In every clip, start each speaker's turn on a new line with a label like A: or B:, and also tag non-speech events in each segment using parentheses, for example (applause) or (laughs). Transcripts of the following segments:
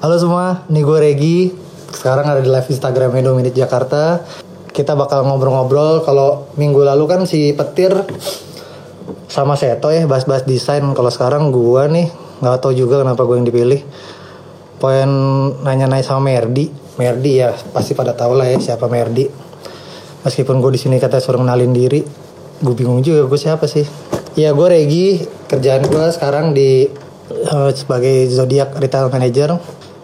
A: Halo semua, nih gue Regi. Sekarang ada di live Instagram Indo Minute Jakarta. Kita bakal ngobrol-ngobrol. Kalau minggu lalu kan si Petir sama Seto ya bahas-bahas desain. Kalau sekarang gue nih nggak tahu juga kenapa gue yang dipilih. Poin nanya-nanya sama Merdi. Merdi ya pasti pada tahu lah ya siapa Merdi. Meskipun gue di sini kata suruh kenalin diri, gue bingung juga gue siapa sih. Ya gue Regi, kerjaan gue sekarang di eh, sebagai zodiak retail manager.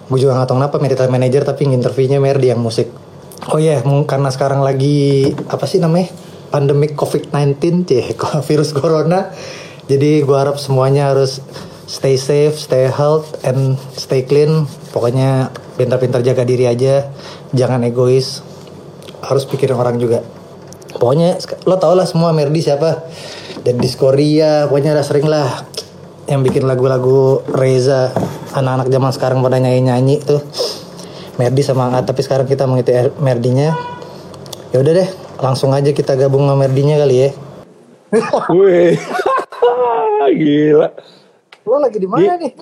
A: Gue juga gak tahu kenapa retail manager tapi interviewnya Merdi yang musik. Oh iya, yeah, karena sekarang lagi apa sih namanya pandemic COVID-19, cih, (laughs) virus corona. Jadi gue harap semuanya harus stay safe, stay health, and stay clean. Pokoknya pintar-pintar jaga diri aja, jangan egois. Harus pikirin orang juga. Pokoknya lo tau lah semua Merdi siapa dan Korea pokoknya udah sering lah yang bikin lagu-lagu Reza anak-anak zaman sekarang pada nyanyi-nyanyi tuh. Merdi sama Angga tapi sekarang kita mengikuti Merdinya. Ya udah deh langsung aja kita gabung sama Merdinya kali ya. (laughs)
B: Wih, (laughs) gila.
A: lo lagi di mana nih?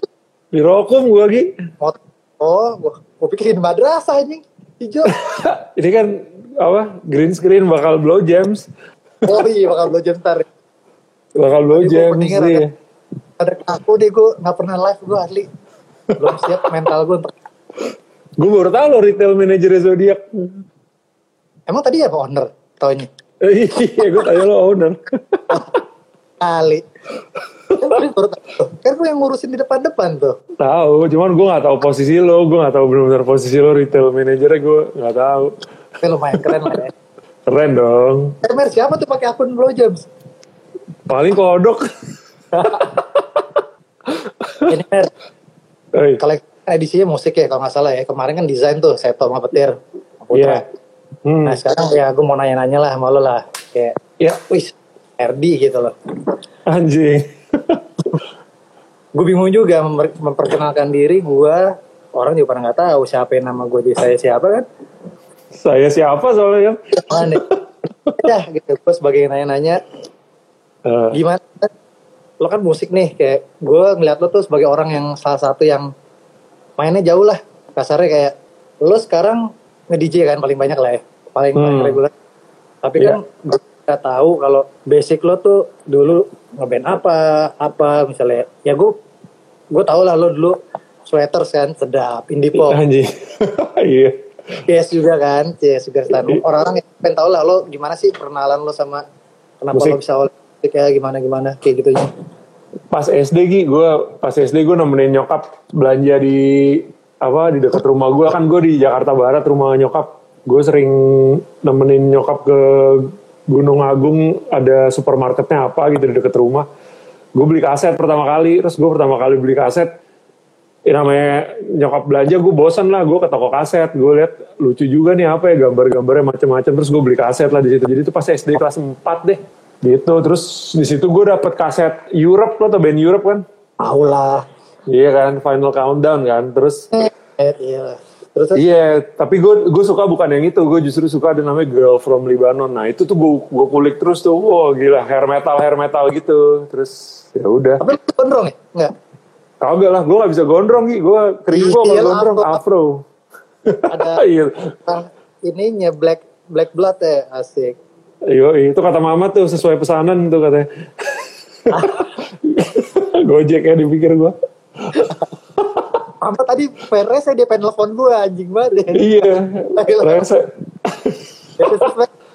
B: Di Rokum gue lagi.
A: oh, gua, gua pikirin madrasah anjing hijau. (laughs)
B: Ini kan apa green screen bakal blow jams.
A: oh iya bakal lo jam ntar.
B: Bakal blow jams sih.
A: ada- ada aku deh gue nggak pernah live gue asli belum siap mental gue untuk
B: Gue baru tahu lo retail manager Zodiac.
A: emang tadi ya pak owner taunya
B: Eh, Iya, gue tanya lo owner.
A: kali kan kan gue yang ngurusin di depan-depan tuh
B: tahu, cuman gue nggak tahu posisi lo. Gue nggak tahu benar-benar posisi lo retail managernya gue nggak tahu.
A: tapi lumayan keren lah ya
B: Keren dong.
A: Eh, Mer, siapa tuh pakai akun Blow Jams?
B: Paling kodok.
A: Ini Mer,
B: Oi,
A: kalau edisinya musik ya kalau nggak salah ya. Kemarin kan desain tuh Seto sama Petir. Putra.
B: Iya. Hmm.
A: Nah sekarang ya gue mau nanya-nanya lah sama lo lah. Kayak,
B: Ya,
A: wis, RD gitu loh.
B: anjing. (laughs)
A: Gue bingung juga memper- memperkenalkan diri gue. Orang juga pada nggak tahu siapa yang nama gue di saya siapa kan.
B: Saya siapa soalnya?
A: Mana? ya (laughs) gitu. Gue sebagai nanya-nanya,
B: Eh,
A: gimana? Lo kan musik nih, kayak gue ngeliat lo tuh sebagai orang yang salah satu yang mainnya jauh lah. Kasarnya kayak lo sekarang nge-DJ kan paling banyak lah ya, paling, paling
B: Hmm.
A: reguler. Tapi
B: Iya.
A: kan gue gak tahu kalau basic lo tuh dulu ngeband apa, apa misalnya. Ya gue gue tau lah lo dulu sweaters kan sedap, indie pop. (laughs)
B: Iya.
A: yes juga kan, yes juga. Orang-orang yang pengen tau lah lo gimana sih perkenalan lo sama kenapa
B: Musik.
A: lo bisa awal kayak gimana gimana kayak gitunya.
B: pas SD Gi, gue pas SD gue nemenin nyokap belanja di apa di dekat rumah gue kan gue di Jakarta Barat rumah nyokap. Gue sering nemenin nyokap ke Gunung Agung ada supermarketnya apa gitu di dekat rumah. Gue beli kaset pertama kali terus gue pertama kali beli kaset. Ya namanya nyokap belanja gue bosan lah. Gue ke toko kaset gue lihat lucu juga nih apa ya gambar-gambarnya macam-macam terus gue beli kaset lah di situ. Jadi itu pas SD kelas 4 deh gitu terus di situ gue dapet kaset Europe lo atau band Europe kan
A: Tahu lah.
B: iya kan Final Countdown kan terus
A: Eh, iya. Terus terus,
B: iya tapi gue gue suka bukan yang itu gue justru suka ada namanya Girl from Lebanon nah itu tuh gue gue kulik terus tuh wow gila hair metal hair metal gitu terus ya udah
A: tapi gondrong ya? Enggak.
B: kagak lah gue gak bisa gondrong Gi. gue kering gue
A: Iya,
B: gak gondrong
A: afro.
B: afro
A: Ada (laughs)
B: iya
A: ah, ininya black black blood ya asik.
B: Yo, itu kata mama tuh sesuai pesanan tuh katanya. (laughs) Gojek ya dipikir gua.
A: Mama tadi PRS dia pengen telepon gua anjing banget ya.
B: iya. Rese.
A: Ya,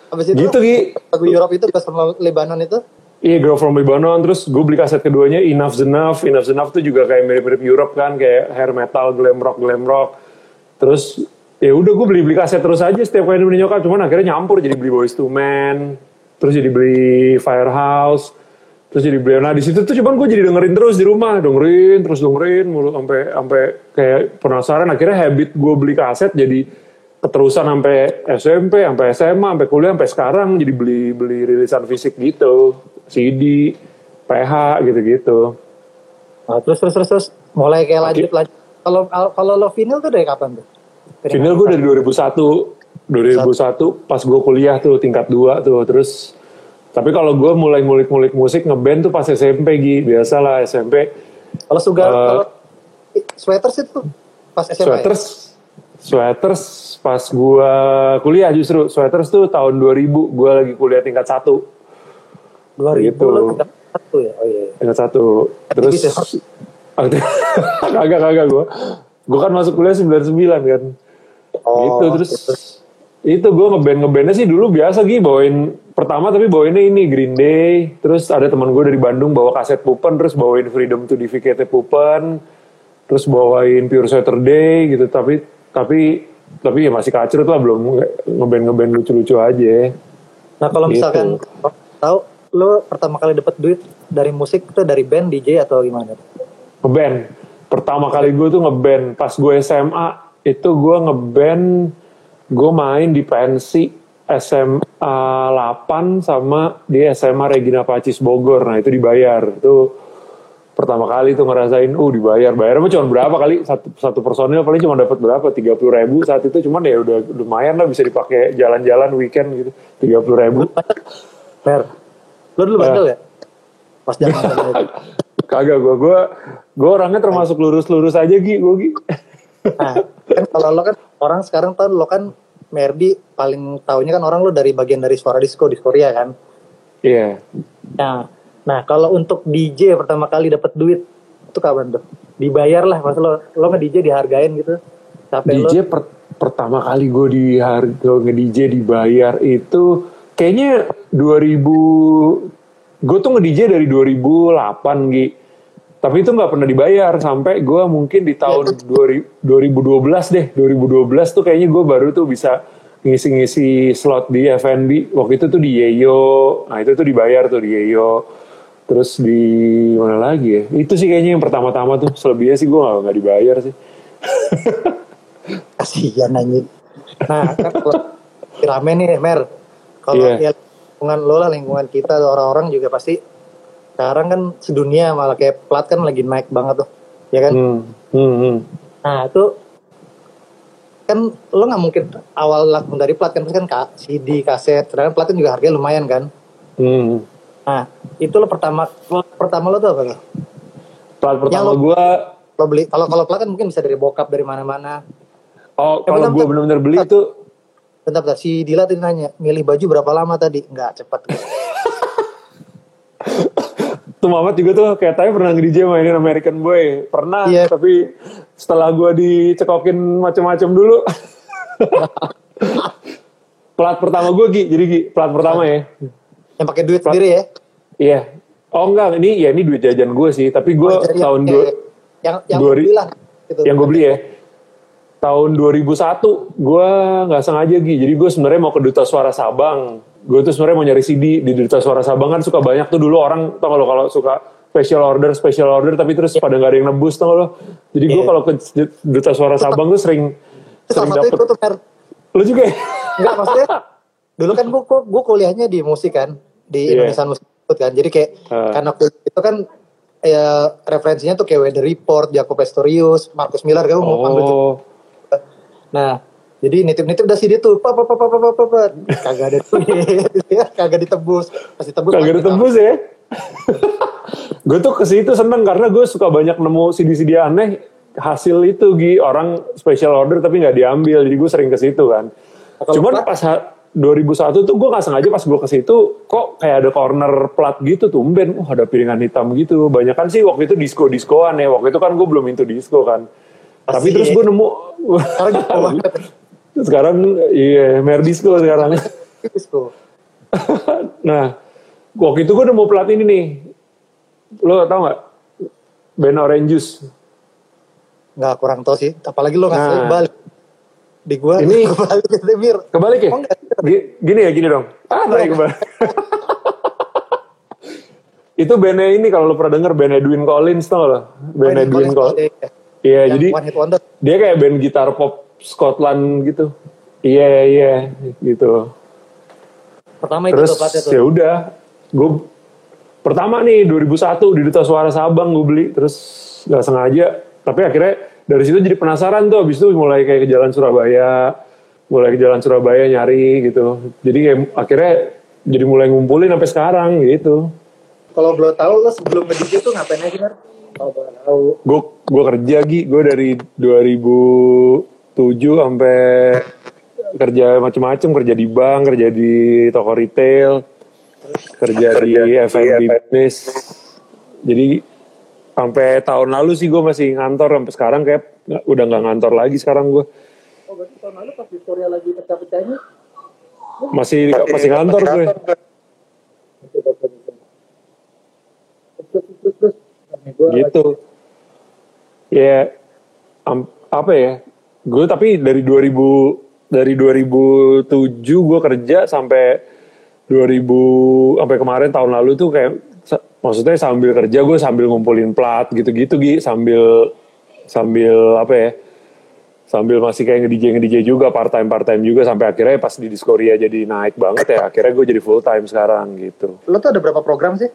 A: Abis itu
B: Gitu Gi.
A: lagu Europe itu pas sama Lebanon itu
B: Iya Girl from Lebanon terus gue beli kaset keduanya Enough Enough Enough Enough tuh juga kayak mirip-mirip Europe kan kayak hair metal glam rock glam rock terus ya udah gue beli beli kaset terus aja setiap kali beli nyokap. Cuman akhirnya nyampur jadi beli Boys to Men terus jadi beli Firehouse terus jadi beli nah di situ tuh cuman gue jadi dengerin terus di rumah. Dengerin terus dengerin mulu sampai sampai kayak penasaran. Akhirnya habit gue beli kaset jadi keterusan sampai SMP sampai SMA sampai kuliah sampai sekarang. Jadi beli beli rilisan fisik gitu. CD PH gitu-gitu.
A: Nah, terus terus terus terus. Mulai kayak lanjut lanjut. Kalau kalau lo vinyl tuh dari kapan tuh?
B: Vinyl gue dari 2001 2001 pas gue kuliah tuh tingkat 2 tuh terus tapi kalau gue mulai ngulik-ngulik musik ngeband tuh pas SMP Gi biasa lah SMP
A: Kalau
B: Eh.
A: kalau sweaters itu pas SMA. ya?
B: Sweaters, sweaters pas gua kuliah justru sweaters tuh tahun 2000 gua lagi kuliah tingkat satu
A: 2000
B: gitu.
A: tingkat satu ya. Oh iya.
B: tingkat satu terus kagak (laughs) kagak gua gua kan masuk kuliah 99 kan
A: Oh,
B: gitu terus itu gue ngeband ngebandnya sih dulu biasa Gi bawain pertama tapi bawainnya ini Green Day terus ada teman gue dari Bandung bawa kaset Pupen terus bawain Freedom to Defecate Pupen terus bawain Pure Saturday gitu tapi tapi tapi ya masih kacrut lah belum nge- ngeband ngeband lucu-lucu aja
A: Nah kalau
B: Gitu.
A: misalkan tahu lo pertama kali dapat duit dari musik itu dari band DJ atau gimana?
B: ngeband pertama kali gue tuh ngeband pas gue SMA itu gue ngeband gue main di pensi SMA 8 sama di SMA Regina Pacis Bogor. Nah itu dibayar. Itu pertama kali tuh ngerasain uh dibayar. Bayarnya cuma berapa kali? Satu, satu personil paling cuma dapat berapa? tiga puluh ribu saat itu. Cuman ya udah lumayan lah bisa dipakai jalan-jalan weekend gitu. tiga puluh ribu.
A: Mer, lo dulu bandel ya? Pas zaman (laughs)
B: kagak gue gue gue orangnya termasuk lurus-lurus aja Gi. Gue Gi
A: Nah, kan kalau lo kan orang sekarang tahu lo kan Merdi paling tahunya kan orang lo dari bagian dari suara disco di Korea kan.
B: iya
A: Nah, nah kalau untuk DJ pertama kali dapat duit itu kapan tuh? Dibayar lah pas lo lo nge DJ dihargain gitu. Sampai lo
B: DJ per- pertama kali gue di harga nge DJ dibayar itu kayaknya 2000 gue tuh nge DJ dari 2008 Gi tapi itu nggak pernah dibayar sampai gue mungkin di tahun 2000 2012 deh 2012 tuh kayaknya gue baru tuh bisa ngisi-ngisi slot di FNB waktu itu tuh di Yeyo nah itu tuh dibayar tuh di Yeyo terus di mana lagi ya? Itu sih kayaknya yang pertama-tama tuh. Selebihnya sih gue nggak dibayar sih. (laughs)
A: Kasihan anjing. Nah, kan kalau rame nih Mer. Kalau
B: Iya.
A: ya lingkungan lo lah lingkungan kita orang-orang juga pasti sekarang kan sedunia malah kayak plat kan lagi naik banget tuh. Ya kan?
B: Hmm, hmm, hmm.
A: Nah, itu kan lo nggak mungkin awal laku dari plat kan kan ka- CD, kaset, sedangkan plat kan juga harganya lumayan kan.
B: Hmm.
A: Nah, itu lo pertama lo pertama lo tuh apa tuh?
B: Plat pertama
A: lo-
B: gue,
A: Lo beli kalau kalau plat kan mungkin bisa dari bokap dari mana-mana.
B: oh
A: Ya,
B: kalau gue
A: bentar.
B: bener-bener beli itu
A: Bentar, bentar. Si Dila tadi nanya, milih baju berapa lama tadi? Nggak, cepet. (laughs)
B: tuh Mamat juga tuh kayak tanya pernah nge-DJ mainin American Boy. Pernah,
A: Iya.
B: tapi setelah gue dicekokin macem-macem dulu. (laughs) plat pertama gue Gi, jadi Gi, plat pertama ya.
A: Yang pakai duit sendiri ya?
B: Iya. Oh enggak, ini ya ini duit jajan gue sih, tapi gue
A: Oh,
B: tahun dua,
A: yang yang
B: dua ri-
A: bilang gitu.
B: yang gue beli ya. Tahun 2001 gue nggak sengaja Gi, jadi gue sebenarnya mau ke Duta Suara Sabang. Gue tuh sebenarnya mau nyari CD di Duta Suara Sabang kan suka banyak tuh dulu orang tau kalau kalau suka special order special order tapi terus pada nggak ada yang nebus tau lo. Jadi gue
A: Iya.
B: kalau ke Duta Suara Sabang tuh sering sering dapet.
A: itu tuh.
B: Lo juga ya?
A: Enggak maksudnya dulu kan gue gue kuliahnya di musik kan di
B: Iya.
A: Indonesia Musik kan jadi kayak
B: Ah.
A: karena kuliah itu kan ya referensinya tuh kayak Weather Report, Jacob Pastorius, Marcus Miller kan tuh.
B: Oh,
A: Nah, jadi nitip-nitip udah sini tuh papa papa papa papa kagak ada (laughs) kagak ditebus. Pasti tebus
B: kagak ditebus. ya? (laughs) Gue tuh ke situ seneng karena gue suka banyak nemu CD-CD aneh. Hasil itu Gi orang special order tapi nggak diambil. Jadi gue sering ke situ kan.
A: Nah, Atau
B: cuman
A: lupa?
B: pas 2001 tuh gue nggak sengaja pas gue ke situ kok kayak ada corner plat gitu tumben. Oh, ada piringan hitam gitu. Banyak kan sih waktu itu disco diskoan ya. Waktu itu kan gue belum into disco kan.
A: Pasti.
B: tapi terus ya. gue nemu (laughs)
A: Sekarang
B: iya mer disco sekarang (laughs) nah, waktu itu gue nemu plat ini nih. Lo tau gak? Band Orange Juice.
A: Nggak kurang tau sih, apalagi lo ngasih
B: Nah.
A: balik. Di gua,
B: Ini- (laughs)
A: balik ke Demir.
B: Kebalik ya?
A: Oh, enggak.
B: Gini ya, gini dong. Ah, tarik (laughs) kebalik. itu bandnya ini kalau lo pernah denger band Edwin Collins tau lo? Band Edwin Collins. Iya,
A: Yang
B: jadi
A: One Hit Wonder.
B: dia kayak band gitar pop Scotland gitu. Iya, iya, gitu.
A: Pertama itu
B: Terus ya udah, gue pertama nih 2001 di Duta Suara Sabang gue beli, terus nggak sengaja, tapi akhirnya dari situ jadi penasaran tuh, abis itu mulai kayak ke Jalan Surabaya, mulai ke Jalan Surabaya nyari gitu, jadi kayak akhirnya jadi mulai ngumpulin sampai sekarang gitu.
A: Kalau belum tahu lo sebelum nge-DJ tuh ngapain aja? Kalau boleh tahu.
B: gue gue kerja Gi gue dari 2007 sampai kerja macem-macem kerja di bank kerja di toko retail kerja di F&B business. Jadi sampai tahun lalu sih gue masih ngantor sampai sekarang kayak udah nggak ngantor lagi sekarang gue
A: Oh, berarti tahun lalu pas Victoria lagi pecah-pecahnya,
B: masih masih ngantor gue gitu. Ya am- apa ya gue tapi dari 2000 dari 2007 gue kerja sampai 2000 sampai kemarin tahun lalu tuh kayak maksudnya sambil kerja gue sambil ngumpulin plat gitu-gitu Gi sambil sambil apa ya sambil masih kayak nge-DJ nge-DJ juga part time part time juga sampai akhirnya pas di Discoria jadi naik banget ya akhirnya gue jadi full time sekarang gitu
A: Lo tuh ada berapa program sih?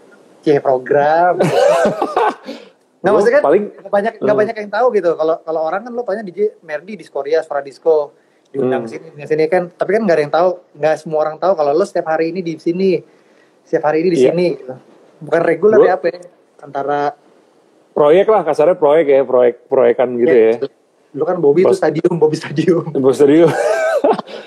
A: Cie program. (laughs) Nggak
B: Gua
A: maksudnya kan
B: paling-
A: nggak banyak nggak
B: Hmm.
A: banyak yang tahu gitu. Kalau kalau orang kan lo tanya DJ Merdi di Korea, Suara Disco diundang
B: Hmm.
A: sini di sini kan. Tapi kan nggak ada yang tahu, nggak semua orang tahu kalau lo setiap hari ini di sini, setiap hari ini di
B: Iya.
A: sini. Gitu. Bukan reguler ya apa ya? Antara
B: proyek lah kasarnya proyek ya proyek proyekan gitu ya
A: Lo kan Bobby itu
B: Bos-
A: stadium, Bobby stadium.
B: Bos (laughs) serius.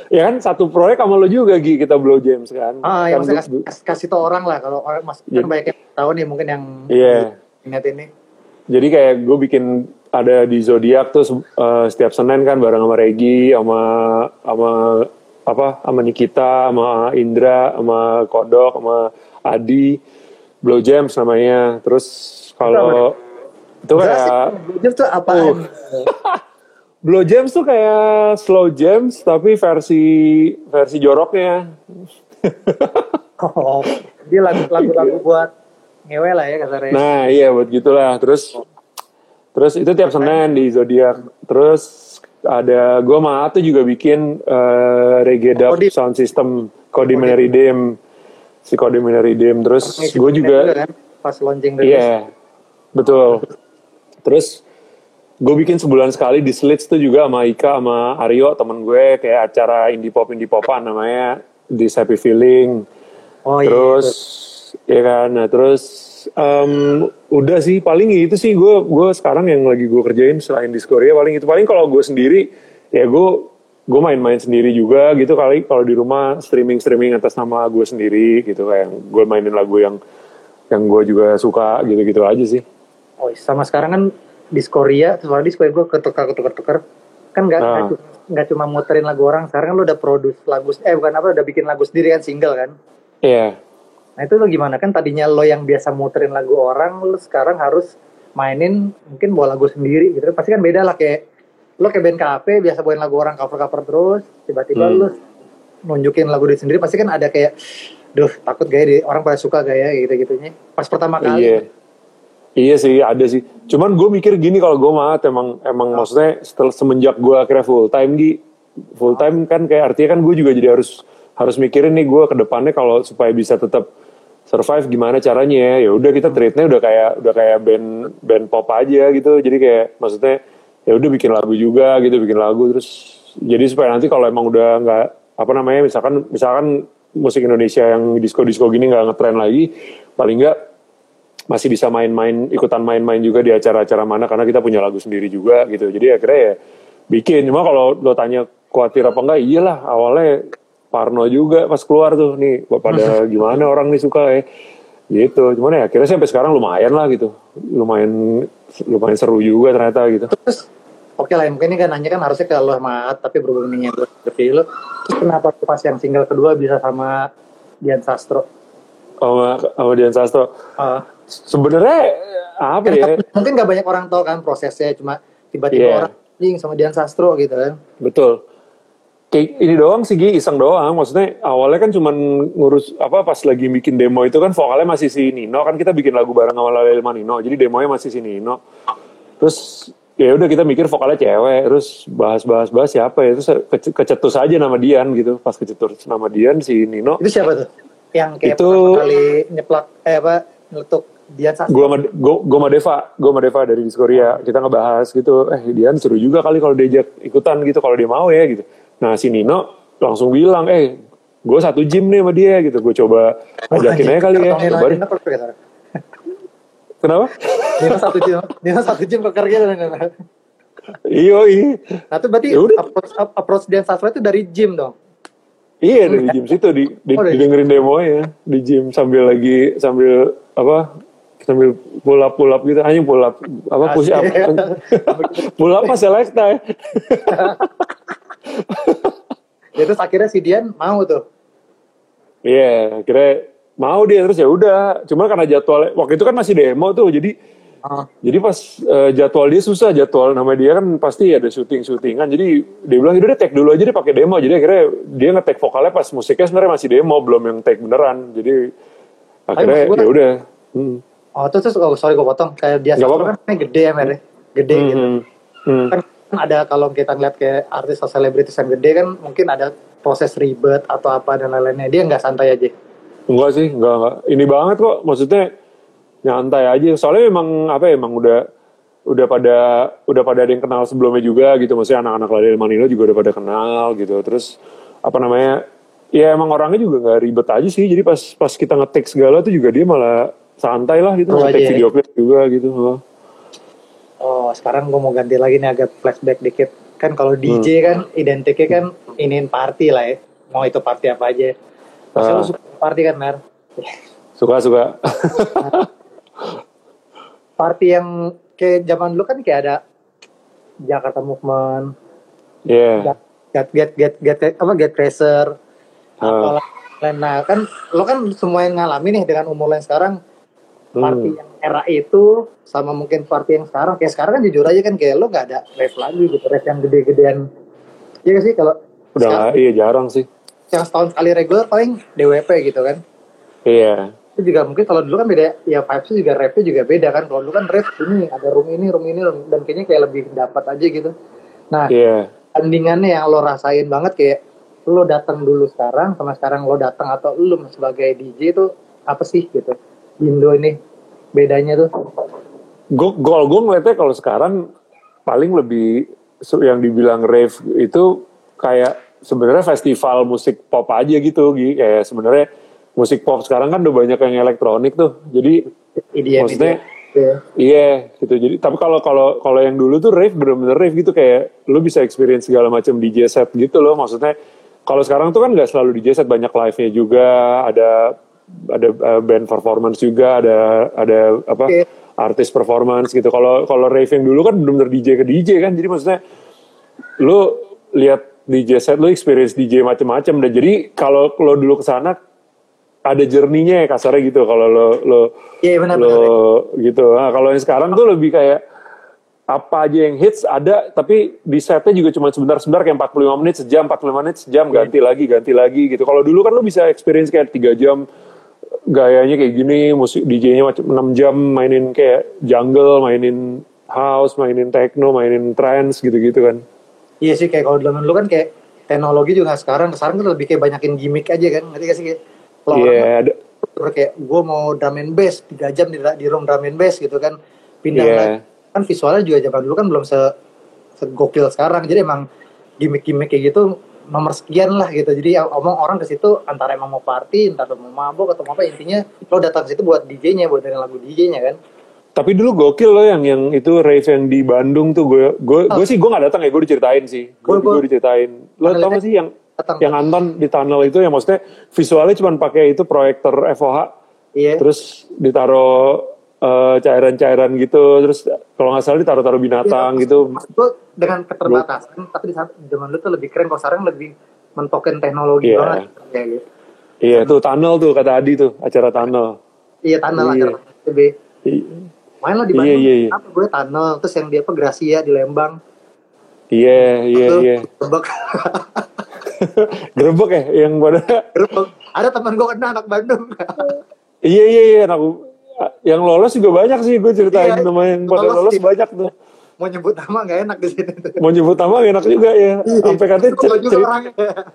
B: ya kan satu proyek sama lo juga Gi kita Blow James kan.
A: Ah, yang
B: kan gua-
A: kasih, kasih, kasih tau orang lah kalau orang mas
B: Jadi-
A: kan banyak yang tahu nih mungkin yang
B: Iya.
A: ingat ini.
B: Jadi kayak gue bikin ada di zodiak tuh eh, setiap Senin kan bareng sama Regi, sama sama apa, sama Nikita, sama Indra, sama Kodok, sama Adi, Blow James namanya. Terus kalau itu kayak
A: Jujur tuh apaan? (laughs)
B: Blow James tuh kayak slow jams tapi versi versi joroknya. (laughs)
A: Oh, dia lagu-lagu buat ngewe lah ya kasarnya.
B: Nah iya buat gitulah. Terus terus itu tiap Senin di zodiak terus ada gue sama Atu juga bikin eh, reggae dub
A: Kodim.
B: sound system Kodim Redeem si Kodim Redeem terus gue juga
A: kan, pas launching
B: iya betul. Terus gue bikin sebulan sekali di Slits tuh juga sama Ika sama Aryo temen gue kayak acara indie pop indie popan namanya di Happy Feeling.
A: Oh iya.
B: Ya kan? Nah terus em, udah sih paling itu sih gue gue sekarang yang lagi gue kerjain selain di Korea paling itu. Paling kalau gue sendiri ya gue gue main-main sendiri juga gitu kali. Kalau di rumah streaming streaming atas nama gue sendiri gitu kayak gue mainin lagu yang yang gue juga suka gitu-gitu aja sih.
A: Oh, sama sekarang kan di Korea, suara di Korea gue ketukar ketukar. Tukar kan nggak
B: Ah.
A: nggak cuma- muterin lagu orang, sekarang kan lo udah produce lagu, eh bukan apa, udah bikin lagu sendiri kan single kan.
B: Iya
A: Nah itu lo gimana kan tadinya lo yang biasa muterin lagu orang, lo sekarang harus mainin mungkin bawa lagu sendiri gitu. Pasti kan beda lah kayak lo kayak band cafe biasa bawain lagu orang cover cover terus, tiba-tiba
B: Hmm.
A: lo nunjukin lagu diri sendiri pasti kan ada kayak, duh takut gaya di orang pada suka gaya gitu gitunya. Pas pertama kali.
B: Iya. Iya sih, ada sih. Cuman gue mikir gini kalau gue mah emang emang maksudnya setelah semenjak gue akhirnya full time di full time kan kayak artinya kan gue juga jadi harus harus mikirin nih gue ke depannya kalau supaya bisa tetap survive gimana caranya ya udah kita treatnya udah kayak udah kayak band band pop aja gitu. Jadi kayak maksudnya ya udah bikin lagu juga gitu bikin lagu terus jadi supaya nanti kalau emang udah nggak apa namanya misalkan misalkan musik Indonesia yang disco disco gini nggak ngetren lagi paling nggak masih bisa main-main ikutan main-main juga di acara-acara mana karena kita punya lagu sendiri juga gitu. Jadi akhirnya ya bikin. Cuma kalau lo tanya khawatir apa enggak iyalah awalnya Parno juga pas keluar tuh nih pada (laughs) gimana orang nih suka ya gitu cuman ya akhirnya sampai sekarang lumayan lah gitu lumayan lumayan seru juga ternyata gitu
A: Terus oke lah mungkin ini kan nanya kan harusnya ke lo sama At, tapi berhubung ini gue ke lo. Terus kenapa pas yang single kedua bisa sama Dian Sastro?
B: sama sama Dian Sastro
A: Uh,
B: sebenarnya apa ya
A: mungkin gak banyak orang tahu kan prosesnya cuma tiba-tiba
B: Iya.
A: orang anjing sama Dian Sastro gitu kan.
B: Betul. Kayak ini doang sih Gi, iseng doang. Maksudnya awalnya kan cuman ngurus apa pas lagi bikin demo itu kan vokalnya masih si Nino kan kita bikin lagu bareng sama Lale Nino. Jadi demonya masih si Nino. Terus ya udah kita mikir vokalnya cewek, terus bahas-bahas bahas siapa ya, terus kece- kecetus aja nama Dian gitu. Pas kecetus nama Dian si Nino,
A: Itu siapa tuh? Yang kayak
B: Itu-
A: kali nyeplak eh apa nyeletuk Dian Sastro.
B: gue sama gua, gua sama Deva, gue sama Deva dari Diskoria, kita ngebahas gitu, eh Dian seru juga kali kalau diajak ikutan gitu, kalau dia mau ya gitu. Nah si Nino langsung bilang, eh gue satu gym nih sama dia gitu, gue coba ajakin aja kali ya.
A: Apa, Pak?
B: Kenapa?
A: Dino satu jam, Dino satu jam keker gitu.
B: Iya, iya.
A: Nah itu berarti
B: Ya udah.
A: approach, approach dance sastra itu dari gym dong.
B: Iya dari gym (laughs) situ di, di
A: Oh,
B: didengerin demo ya di gym sambil lagi sambil apa sambil pull up pull up gitu hanya pull up apa push up up pas selekta ya. (laughs)
A: Ya, terus akhirnya si Dian mau tuh.
B: Iya akhirnya mau dia terus ya udah cuma karena jadwal waktu itu kan masih demo tuh jadi
A: Ah,
B: jadi pas eh, jadwal dia susah jadwal nama dia kan pasti ada syuting syutingan jadi dia bilang udah take dulu aja deh pakai demo jadi akhirnya dia nge-take vokalnya pas musiknya sebenarnya masih demo belum yang take beneran jadi akhirnya ya udah Hmm.
A: Oh terus, terus oh, sorry gue potong. Kayak dia kan gede ya Mer. ya? Gede gitu.
B: Hmm. Hmm.
A: Kan ada kalau kita ngeliat kayak artis atau selebritis yang gede kan mungkin ada proses ribet atau apa dan lain-lainnya. Dia nggak santai aja.
B: Enggak sih, enggak, enggak. Ini banget kok, maksudnya nyantai aja. Soalnya memang apa ya, emang udah udah pada udah pada ada yang kenal sebelumnya juga gitu. Maksudnya anak-anak Ladel Manilo juga udah pada kenal gitu. Terus apa namanya? Ya emang orangnya juga nggak ribet aja sih. Jadi pas pas kita ngetik segala tuh juga dia malah santai lah gitu.
A: Oh,
B: ngetik
A: ya?
B: video klip juga gitu.
A: Sekarang gue mau ganti lagi nih agak flashback dikit. Kan kalau DJ kan identiknya kan iniin party lah ya. Mau itu party apa aja. Pasti
B: Ah.
A: lu suka party kan Mer?
B: Suka-suka.
A: Party yang kayak zaman dulu kan kayak ada Jakarta Movement,
B: Iya.
A: get get get get, get apa get racer,
B: Ah.
A: apalah nah kan lo kan semua yang ngalamin nih dengan umur lo yang sekarang party
B: Hmm.
A: yang era itu sama mungkin party yang sekarang. Kayak sekarang kan jujur aja kan kayak lo nggak ada rave lagi gitu rave yang gede-gedean. Iya gak sih? Kalau
B: Udah
A: sekarang,
B: iya jarang sih.
A: yang setahun sekali regular paling DWP gitu kan.
B: Iya.
A: itu juga mungkin kalau dulu kan beda ya vibes juga rave juga beda kan. Kalau dulu kan rave ini ada room ini room ini room, dan kayaknya kayak lebih dapat aja gitu. Nah
B: Iya.
A: bandingannya yang lo rasain banget kayak lo datang dulu sekarang sama sekarang lo datang atau lo sebagai DJ itu apa sih gitu? Indo ini bedanya tuh?
B: Gue gue gue ngeliatnya kalau sekarang paling lebih yang dibilang rave itu kayak sebenarnya festival musik pop aja gitu Gi. kayak sebenarnya musik pop sekarang kan udah banyak yang elektronik tuh. Jadi
A: IDM
B: Maksudnya- iya. gitu. Jadi tapi kalau kalau kalau yang dulu tuh rave bener-bener rave gitu. Kayak lu bisa experience segala macam DJ set gitu loh. Maksudnya kalau sekarang tuh kan nggak selalu DJ set banyak live-nya juga ada ada uh, band performance juga ada ada apa
A: Oke.
B: artis performance gitu kalau kalau rave yang dulu kan bener-bener DJ ke DJ kan jadi maksudnya lu lihat DJ set lu experience DJ macem-macem dan jadi kalau lo dulu ke sana ada journey-nya ya kasarnya gitu kalau lo lo
A: Iya benar
B: lo
A: benar.
B: gitu. Nah, kalau yang sekarang tuh lebih kayak apa aja yang hits ada tapi di setnya juga cuma sebentar-sebentar kayak 45 menit sejam 45 menit sejam ganti lagi ganti lagi gitu kalau dulu kan lo bisa experience kayak tiga jam gayanya kayak gini musik DJ-nya macam 6 jam mainin kayak jungle mainin house mainin techno mainin trance gitu-gitu kan.
A: Iya sih kayak kalau zaman dulu kan kayak teknologi juga sekarang. Sekarang kan lebih kayak banyakin gimmick aja kan ngerti gak sih? Kayak kalau
B: Iya
A: orang kan bener kayak gue mau drum and bass tiga jam di, di room drum and bass gitu kan. Pindah
B: Iya.
A: lagi. Kan visualnya juga zaman dulu kan belum se segokil sekarang. Jadi emang gimmick-gimmick kayak gitu nomor sekian lah gitu. Jadi yang omong orang ke situ antara emang mau party entar mau mabok atau mau apa intinya lo datang ke situ buat DJ-nya buat dengerin lagu DJ-nya kan?
B: Tapi dulu gokil loh yang yang itu rave yang di Bandung tuh. Gue gue gue sih gue nggak datang ya gue diceritain sih. Gue gue diceritain. Lo tau gak sih yang
A: datang.
B: yang Anton di tunnel itu yang maksudnya visualnya cuma pakai itu proyektor FOH
A: iya.
B: Terus ditaruh eh, cairan-cairan gitu. Terus kalau nggak salah ditaruh-taruh binatang
A: Iya,
B: gitu.
A: gua dengan keterbatasan tapi di saat zaman dulu tuh lebih keren kalau sekarang lebih mentoken teknologi
B: Iya.
A: banget. Kayak gitu
B: iya tuh tunnel tuh kata Adi tuh acara tunnel.
A: Iya tunnel
B: Iya.
A: acara TB
B: I-
A: main lah di
B: Iya,
A: Bandung.
B: iya, iya.
A: apa gue tunnel terus yang dia apa Gracia di Lembang.
B: Iya iya iya.
A: Gerbek. (laughs)
B: gerbek ya yang pada
A: Gerbek. ada teman gue kena anak Bandung.
B: Iya iya iya anak yang lolos juga banyak sih gue ceritain
A: Iya,
B: nama yang pada
A: lolos
B: lolos
A: sih.
B: banyak tuh.
A: mau nyebut nama gak enak di sini
B: Mau nyebut nama enak juga ya. Sampai katanya cer- cer-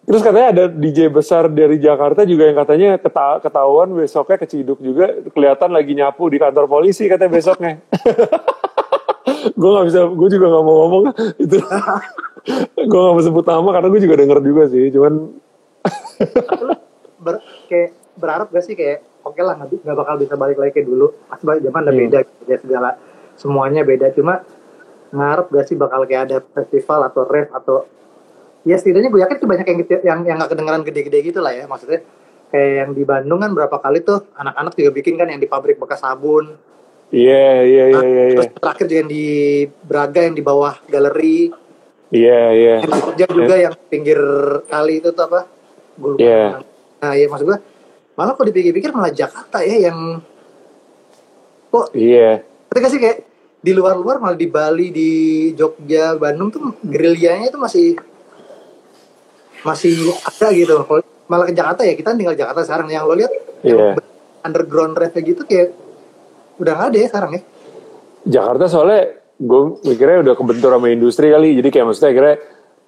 B: terus katanya ada DJ besar dari Jakarta juga yang katanya keta- ketahuan besoknya keciduk juga kelihatan lagi nyapu di kantor polisi katanya besoknya. (laughs) gue nggak bisa, gue juga nggak mau ngomong itu. (laughs) gue nggak mau sebut nama karena gue juga denger juga sih, cuman
A: ber, kayak berharap gak sih kayak oke lah nggak bakal bisa balik lagi kayak dulu pas balik zaman udah
B: Hmm.
A: beda gitu ya segala semuanya beda cuma ngarep gak sih bakal kayak ada festival atau rave atau ya setidaknya gue yakin tuh banyak yang gitu- yang yang nggak kedengeran gede-gede gitu lah ya maksudnya kayak yang di Bandung kan berapa kali tuh anak-anak juga bikin kan yang di pabrik bekas sabun
B: Iya, iya, iya, iya, iya.
A: terus terakhir juga yang di Braga yang di bawah galeri
B: Iya, iya.
A: yang di Jogja juga yang pinggir kali itu tuh apa gue lupa
B: Iya.
A: nah ya maksud gue malah kok dipikir-pikir malah Jakarta ya yang kok
B: Iya.
A: ketika sih kayak di luar-luar malah di Bali di Jogja Bandung tuh gerilyanya itu masih masih ada gitu Kalau malah ke Jakarta ya kita tinggal Jakarta sekarang yang lo lihat
B: Iya.
A: yang underground rave gitu kayak udah nggak ada ya sekarang ya
B: Jakarta soalnya gue mikirnya udah kebentur sama industri kali jadi kayak maksudnya akhirnya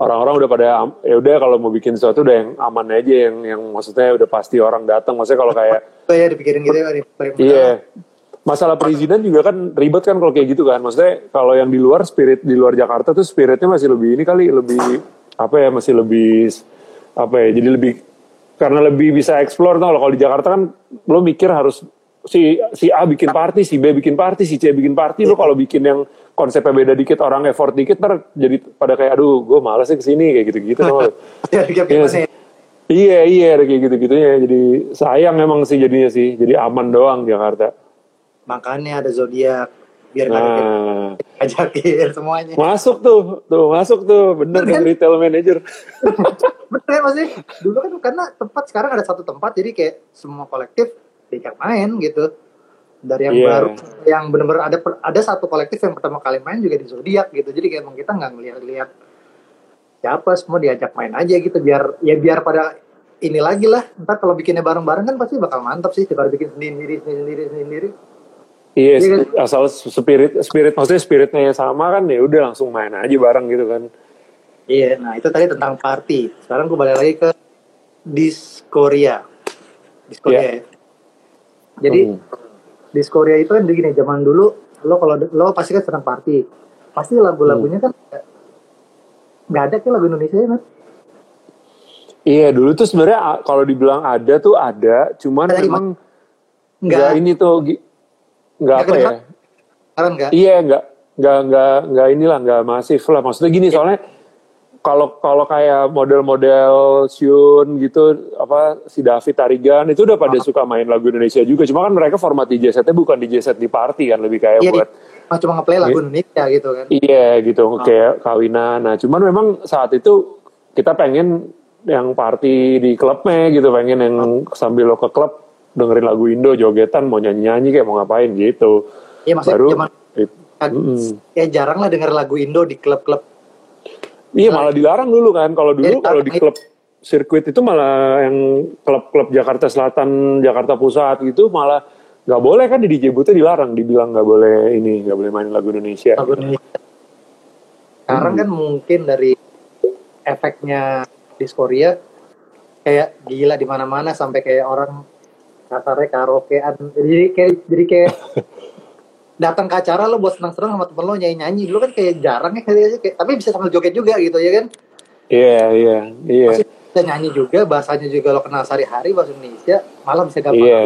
B: orang-orang udah pada ya udah kalau mau bikin sesuatu udah yang aman aja yang yang maksudnya udah pasti orang datang. Maksudnya kalau kayak (laughs)
A: oh ya dipikirin gitu ya
B: iya. Masalah perizinan juga kan ribet kan kalau kayak gitu kan. Maksudnya kalau yang di luar spirit di luar Jakarta tuh spiritnya masih lebih ini kali lebih apa ya masih lebih apa ya jadi lebih karena lebih bisa explore tuh kalau di Jakarta kan lo mikir harus si si A bikin party si B bikin party si C bikin party. Lo kalau bikin yang konsepnya beda dikit orang effort dikit ntar jadi pada kayak aduh gue malas sih ke sini kayak gitu gitu
A: ya
B: Iya
A: ya
B: Iya kayak gitu gitunya jadi sayang emang sih jadinya sih. Jadi aman doang Jakarta.
A: makanya ada zodiak biar
B: Nah.
A: ajakin semuanya.
B: Masuk tuh tuh masuk tuh. Bener
A: Bener kan?
B: retail manager. (laughs)
A: bener maksudnya dulu kan karena tempat sekarang ada satu tempat jadi kayak semua kolektif diajak main gitu dari yang
B: Iya.
A: baru yang bener-bener ada ada satu kolektif yang pertama kali main juga di zodiak gitu jadi kayak emang kita nggak ngeliat-liat siapa semua diajak main aja gitu biar ya biar pada ini lagi lah ntar kalau bikinnya bareng-bareng kan pasti bakal mantap sih kalau bikin sendiri sendiri sendiri sendiri
B: Iya
A: Iya kan?
B: asal spirit spirit maksudnya spiritnya sama kan ya udah langsung main aja bareng gitu kan.
A: iya nah itu tadi tentang party sekarang gue balik lagi ke Diskoria Diskoria
B: Iya.
A: ya. jadi
B: Hmm.
A: Di Korea itu kan begini zaman dulu lo kalau lo pasti kan senang party. Pasti lagu-lagunya
B: Hmm.
A: kan nggak- ada kayak lagu Indonesia ya kan
B: Iya dulu tuh sebenarnya kalau dibilang ada tuh ada cuman
A: Ada
B: memang
A: nggak.
B: ini tuh nggak apa ya.
A: sekarang nggak?
B: Iya nggak nggak nggak nggak inilah nggak masif lah. Maksudnya gini soalnya kalau kalau kayak model-model Shun gitu apa si David Tarigan itu udah pada suka main lagu Indonesia juga. Cuma kan mereka format DJ setnya bukan DJ set di party kan lebih kayak
A: iya
B: buat
A: cuma cuma ngeplay lagu Indonesia gitu kan.
B: Iya gitu kayak kawinan. Nah cuman memang saat itu kita pengen yang party di klubnya gitu pengen yang sambil lo ke klub dengerin lagu Indo jogetan mau nyanyi-nyanyi kayak mau ngapain gitu.
A: Iya maksudnya
B: baru
A: zaman
B: it-
A: kan,
B: Mm-mm.
A: ya jarang lah denger lagu Indo di klub-klub
B: Iya malah dilarang dulu kan. Kalau dulu
A: Iya,
B: kalau di klub sirkuit itu malah yang klub-klub Jakarta Selatan, Jakarta Pusat gitu malah nggak boleh kan di DJ dilarang, dibilang nggak boleh ini, nggak boleh main lagu Indonesia.
A: lagu Indonesia sekarang
B: Hmm.
A: kan mungkin dari efeknya Diskoria kayak gila di mana-mana sampai kayak orang kasarnya karaokean jadi kayak jadi kayak (laughs) datang ke acara lo buat senang-senang sama temen lo nyanyi-nyanyi. Dulu kan kayak jarang ya kayak, tapi bisa sambil joget juga gitu ya kan?
B: Iya iya iya.
A: Bisa nyanyi juga bahasanya juga lo kenal sehari-hari bahasa Indonesia malah bisa gampang.
B: Iya.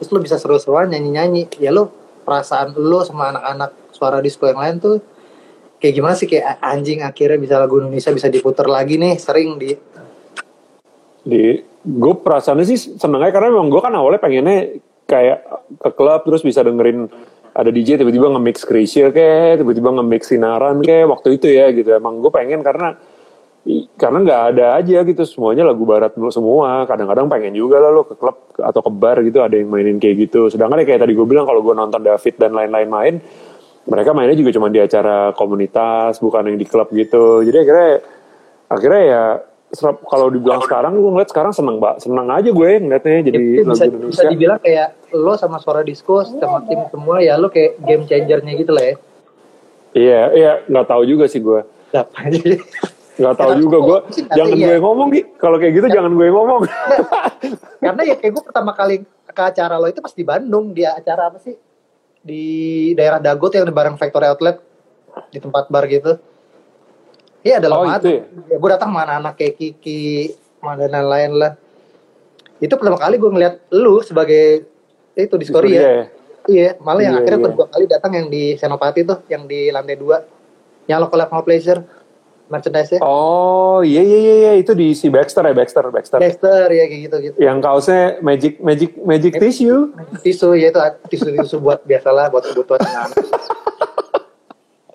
A: Terus lo bisa seru-seruan nyanyi-nyanyi. Ya lo perasaan lo sama anak-anak suara disco yang lain tuh kayak gimana sih? Kayak anjing akhirnya bisa lagu Indonesia bisa diputer lagi nih sering di
B: di gue perasaannya sih seneng aja karena memang gue kan awalnya pengennya kayak ke klub terus bisa dengerin ada DJ tiba-tiba nge-mix Krisya kayak tiba-tiba nge-mix Sinaran kayak waktu itu ya gitu. Emang gue pengen karena karena nggak ada aja gitu semuanya lagu barat dulu semua. Kadang-kadang pengen juga lah lo ke klub atau ke bar gitu ada yang mainin kayak gitu. Sedangkan ya kayak tadi gue bilang kalau gue nonton David dan lain-lain main mereka mainnya juga cuma di acara komunitas bukan yang di klub gitu. Jadi akhirnya akhirnya ya kalau dibilang sekarang gue ngeliat sekarang seneng mbak. Seneng aja gue ngeliatnya jadi
A: Itu
B: lagu
A: bisa, bisa
B: Indonesia.
A: dibilang kayak lo sama suara disco sama tim semua ya lo kayak game changernya gitu lah ya.
B: Iya iya nggak tahu juga sih gue nggak tahu juga gue jangan
A: tahu,
B: gue
A: iya.
B: ngomong Ki. kalau kayak gitu jangan gue ngomong. (laughs)
A: Karena ya kayak gue pertama kali ke acara lo itu pas di Bandung. Dia acara apa sih? Di daerah Dago tuh yang di bareng Factory Outlet di tempat bar gitu iya ada
B: Oh, itu ya?
A: ya, gue datang mana anak kayak Kiki mana dan lain lah itu pertama kali gue ngeliat lu sebagai itu di story ya.
B: ya.
A: Iya, malah yang
B: Iya,
A: akhirnya
B: iya.
A: kedua kali datang yang di Senopati tuh, yang di lantai dua, yang lo collab Pleasure, merchandise-nya.
B: Oh iya iya iya iya. itu di si Baxter ya Baxter Baxter.
A: Dexter ya kayak gitu gitu.
B: Yang kaosnya magic magic magic tissue.
A: Tisu ya itu tisu tisu buat biasalah buat kebutuhan anak. (laughs)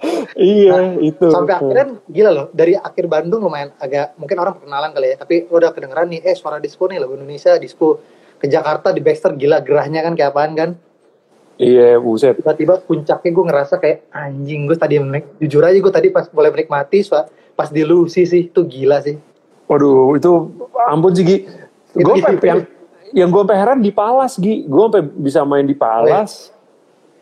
A: (laughs)
B: iya itu.
A: Sampai akhirnya gila loh dari akhir Bandung lumayan agak mungkin orang perkenalan kali ya, tapi lo udah kedengeran nih, eh suara disco nih lagu Indonesia disco ke Jakarta di Baxter gila gerahnya kan kayak apaan kan?
B: Iya buset.
A: Tiba-tiba puncaknya gue ngerasa kayak anjing gue tadi menik, jujur aja gue tadi pas boleh menikmati sua- pas di Lucy sih itu gila sih.
B: Waduh itu ampun sih Gi. Gue yang yang gue heran di Palas Gi. Gue sampai bisa main di Palas.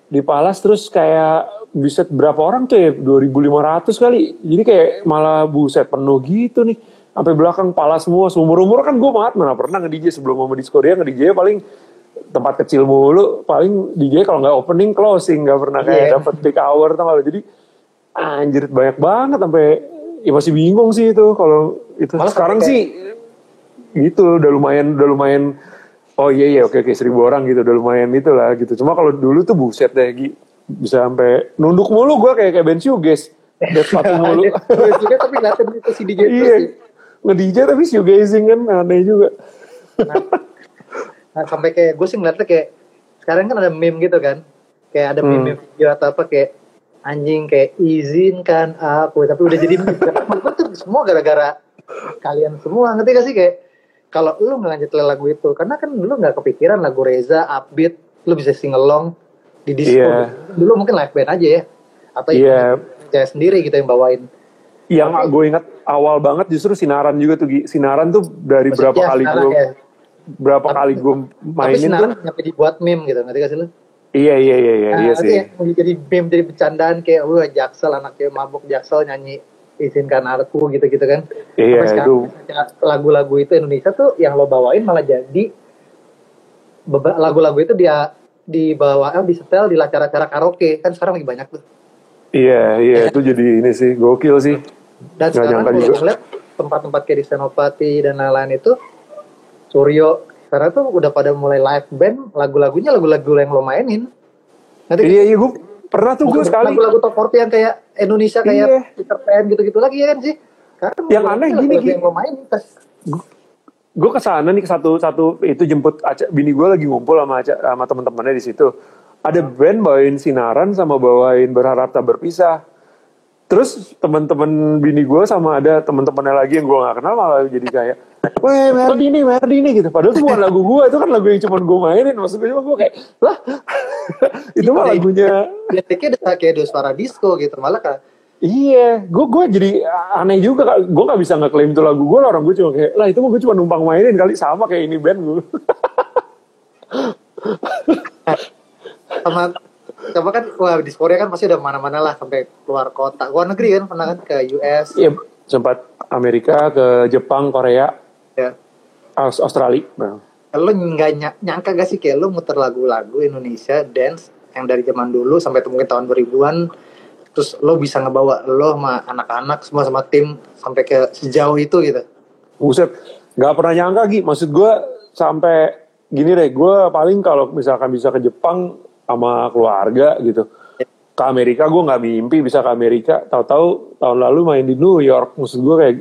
B: Di Palas terus kayak bisa berapa orang tuh ya 2500 kali. Jadi kayak malah buset penuh gitu nih. Sampai belakang Palas semua. Seumur-umur kan gue banget mana pernah nge-DJ sebelum sama Disco dia nge-DJ paling tempat kecil mulu paling DJ kalau nggak opening closing nggak pernah kayak
A: Iya.
B: dapat peak hour tau jadi anjir banyak banget sampai ya masih bingung sih itu kalau itu
A: Malah
B: sekarang
A: sampai
B: sih gitu udah lumayan udah lumayan oh iya iya oke oke seribu orang gitu udah lumayan itu lah gitu. Cuma kalau dulu tuh buset deh Gi. bisa sampai nunduk mulu gue kayak kayak Ben Shoegaze. Dead sepatu (laughs) mulu.
A: Juga tapi ngeliatin itu si DJ
B: iya. nge-DJ tapi shoegazing kan aneh juga.
A: Nah, sampai kayak gue sih ngeliatnya kayak sekarang kan ada meme gitu kan. Kayak ada
B: Hmm.
A: meme video atau apa kayak anjing kayak izinkan aku tapi udah jadi meme. (laughs) Gue tuh semua gara-gara kalian semua ngerti gak sih? Kayak kalau lu ngelanjutin lagu itu karena kan lu nggak kepikiran lagu Reza upbeat lu bisa sing along di disco
B: Iya.
A: dulu mungkin live band aja ya atau
B: Iya.
A: saya sendiri gitu yang bawain
B: yang gue ingat awal banget justru sinaran juga tuh Gi. sinaran tuh dari berapa kali gue
A: ya.
B: berapa
A: Tapi-
B: kali gue
A: tapi
B: mainin tuh
A: nyampe dibuat meme gitu ngerti gak sih lu
B: iya iya iya iya,
A: Nah,
B: iya sih
A: yang jadi meme jadi bercandaan kayak wah jaksel anaknya mabuk jaksel nyanyi izinkan aku gitu-gitu kan.
B: Iya,
A: Sampai sekarang
B: itu.
A: lagu-lagu itu Indonesia tuh yang lo bawain malah jadi lagu-lagu itu dia dibawa eh, disetel di acara-acara karaoke kan sekarang lagi banyak tuh.
B: iya iya (laughs) itu jadi ini sih gokil sih
A: Dan
B: Nggak
A: sekarang
B: juga.
A: ngeliat tempat-tempat kayak di Senopati dan lain-lain itu Suryo sekarang tuh udah pada mulai live band lagu-lagunya lagu-lagu yang lo mainin. Nanti
B: iya iya gue pernah tuh gue sekali
A: lagu-lagu top 40 yang kayak Indonesia kayak
B: Iya.
A: Peter Pan gitu-gitu lagi ya kan sih? Karena
B: Yang aneh gini, Gi.
A: yang main
B: gue ke sana nih ke satu satu itu jemput aca, bini gue lagi ngumpul sama aca, sama teman-temannya di situ. Ada band bawain sinaran sama bawain berharap tak berpisah. Terus teman-teman bini gue sama ada teman-temannya lagi yang gue nggak kenal malah jadi kayak Weh Merdi nih Merdi nih gitu Padahal itu bukan (laughs) lagu gue Itu kan lagu yang cuma gue mainin Maksud gue cuma gue kayak Lah (laughs) Itu mah lagunya
A: Detiknya udah kayak ada suara disco gitu Malah kan
B: Iya, gue gue jadi aneh juga. Gue nggak bisa ngeklaim itu lagu gue. Orang gue cuma kayak, lah itu mah gue cuma numpang mainin kali sama kayak ini band gue. (laughs)
A: sama sama kan wah di Korea kan pasti udah mana-mana lah sampai keluar kota luar negeri kan pernah kan ke US
B: Iya, sempat Amerika ke Jepang, Korea,
A: ya
B: Aus- Australia. Nah,
A: lo nggak ny- nyangka gak sih kayak lo muter lagu-lagu Indonesia dance yang dari zaman dulu sampai mungkin tahun 2000-an terus lo bisa ngebawa lo sama anak-anak semua sama tim sampai ke sejauh itu gitu
B: buset, nggak pernah nyangka Gi. Maksud gue sampai gini deh, gue paling kalau misalkan bisa ke Jepang sama keluarga gitu. Ke Amerika gue nggak mimpi bisa ke Amerika. Tahu-tahu tahun lalu main di New York. Maksud gue kayak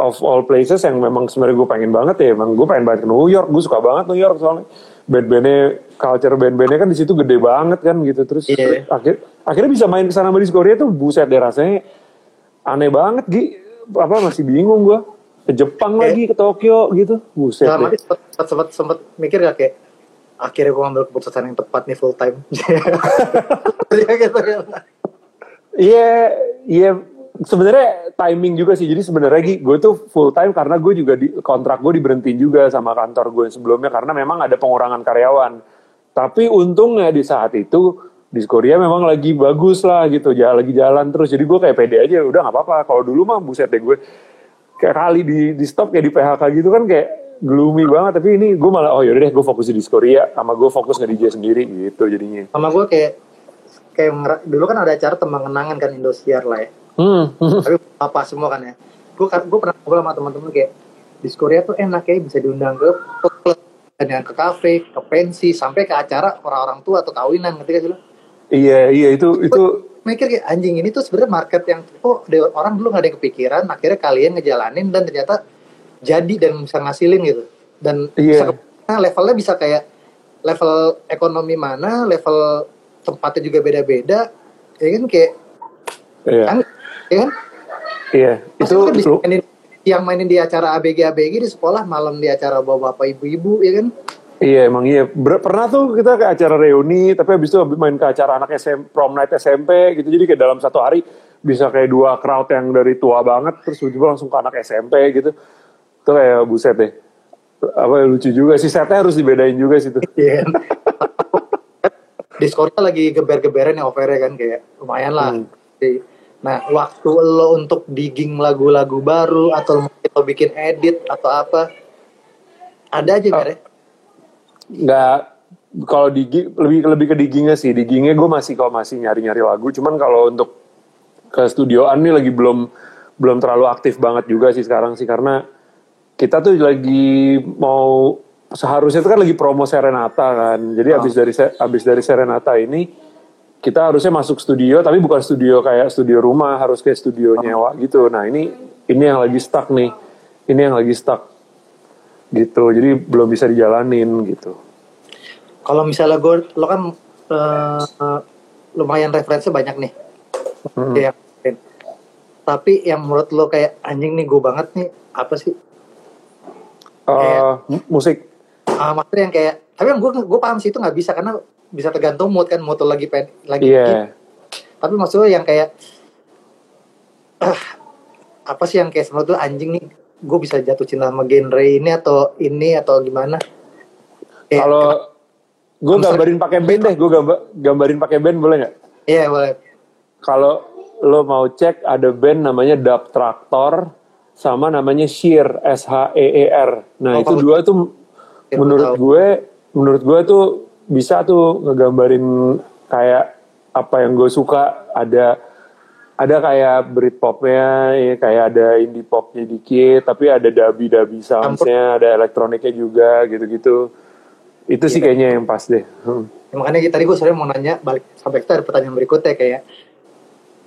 B: of all places yang memang sebenarnya gue pengen banget ya. Emang gue pengen banget ke New York. Gue suka banget New York soalnya band-bandnya culture band-bandnya kan di situ gede banget kan gitu. Terus
A: Iya.
B: akhir akhirnya bisa main ke sana di Korea tuh buset deh rasanya aneh banget Gi. Apa masih bingung gue. Ke Jepang
A: Oke.
B: lagi ke Tokyo gitu. Buset
A: dalam
B: deh.
A: sempet, sempet, sempet mikir gak kayak akhirnya gue ngambil keputusan yang tepat nih full time (laughs) Iya gitu kan
B: Iya, iya sebenarnya timing juga sih. Jadi sebenarnya gue tuh full time karena gue juga di kontrak gue diberhentiin juga sama kantor gue yang sebelumnya karena memang ada pengurangan karyawan. Tapi untungnya di saat itu di Korea memang lagi bagus lah gitu, jalan lagi jalan terus. Jadi gue kayak pede aja, udah nggak apa-apa. Kalau dulu mah buset deh gue kayak kali di di stop kayak di PHK gitu kan kayak gloomy banget. Tapi ini gue malah oh yaudah deh gue fokus di Korea sama gue fokus nge DJ sendiri gitu jadinya.
A: sama gue kayak kayak dulu kan ada acara tembang kenangan kan Indosiar lah ya
B: Hmm.
A: tapi apa semua kan ya gue gue pernah ngobrol sama teman-teman kayak di Korea tuh enak ya bisa diundang ke ke klub dan yang ke kafe, ke pensi, sampai ke acara orang-orang tua atau kawinan, ngerti gak sih lo?
B: Iya, iya itu itu
A: Mikir kayak anjing ini tuh sebenarnya market yang oh orang dulu nggak ada yang kepikiran, akhirnya kalian ngejalanin dan ternyata jadi dan bisa ngasilin gitu. Dan
B: Iya.
A: bisa nah, levelnya bisa kayak level ekonomi mana, level tempatnya juga beda-beda, ya kan kayak
B: iya.
A: kan, ya kan?
B: Iya, itu
A: kan mainin, yang mainin di acara ABG ABG di sekolah, malam di acara bapak-bapak ibu-ibu, ya kan?
B: Iya emang iya. Ber- pernah tuh kita ke acara reuni, tapi habis itu habis main ke acara anak SMP, prom night SMP gitu. Jadi kayak dalam satu hari bisa kayak dua crowd yang dari tua banget, terus tiba-tiba langsung ke anak SMP gitu. Itu kayak buset deh. Apa lucu juga sih, setnya harus dibedain juga sih tuh.
A: Iya? Discordnya lagi geber-geberan ya over kan kayak lumayan lah.
B: Hmm.
A: Nah waktu lo untuk digging lagu-lagu baru atau mungkin lo bikin edit atau apa ada aja
B: Oh.
A: Ber, ya?
B: nggak kalau di gig- lebih lebih ke diggingnya sih diggingnya gue masih kalau masih nyari nyari lagu cuman kalau untuk ke studioan nih lagi belum belum terlalu aktif banget juga sih sekarang sih karena kita tuh lagi mau seharusnya itu kan lagi promo Serenata kan jadi habis dari se- habis dari Serenata ini kita harusnya masuk studio tapi bukan studio kayak studio rumah harus kayak studio nyewa gitu. Nah ini ini yang lagi stuck nih. Ini yang lagi stuck gitu. Jadi belum bisa dijalanin gitu.
A: Kalau misalnya gue lo kan eh, lumayan referensi banyak nih.
B: Mm.
A: Kayak, tapi yang menurut lo kayak anjing nih gue banget nih. Apa sih?
B: Eh, mu- musik.
A: Ah, maksudnya yang kayak tapi yang gue gue paham sih itu nggak bisa. Karena bisa tergantung mood kan mood lo lagi pen lagi
B: iya.
A: tapi maksudnya yang kayak ah, apa sih yang kayak lu anjing nih gue bisa jatuh cinta sama genre ini atau ini atau gimana?
B: Kalau gue gambarin pakai band deh gue gambar gambarin pakai band boleh nggak?
A: Iya boleh.
B: Kalau lo mau cek ada band namanya Dub Tractor sama namanya Sheer S H E E R. Nah
A: Oh,
B: itu dua tuh
A: Ya,
B: menurut
A: tahu.
B: gue menurut gue tuh bisa tuh ngegambarin kayak apa yang gue suka. Ada ada kayak Britpopnya ya kayak ada indie popnya dikit tapi ada dabi dabi soundsnya ada elektroniknya juga gitu-gitu. Itu sih
A: Iya.
B: kayaknya yang pas deh. Hmm.
A: Ya, makanya tadi gue sebenarnya mau nanya balik sampai kita ada pertanyaan berikutnya kayak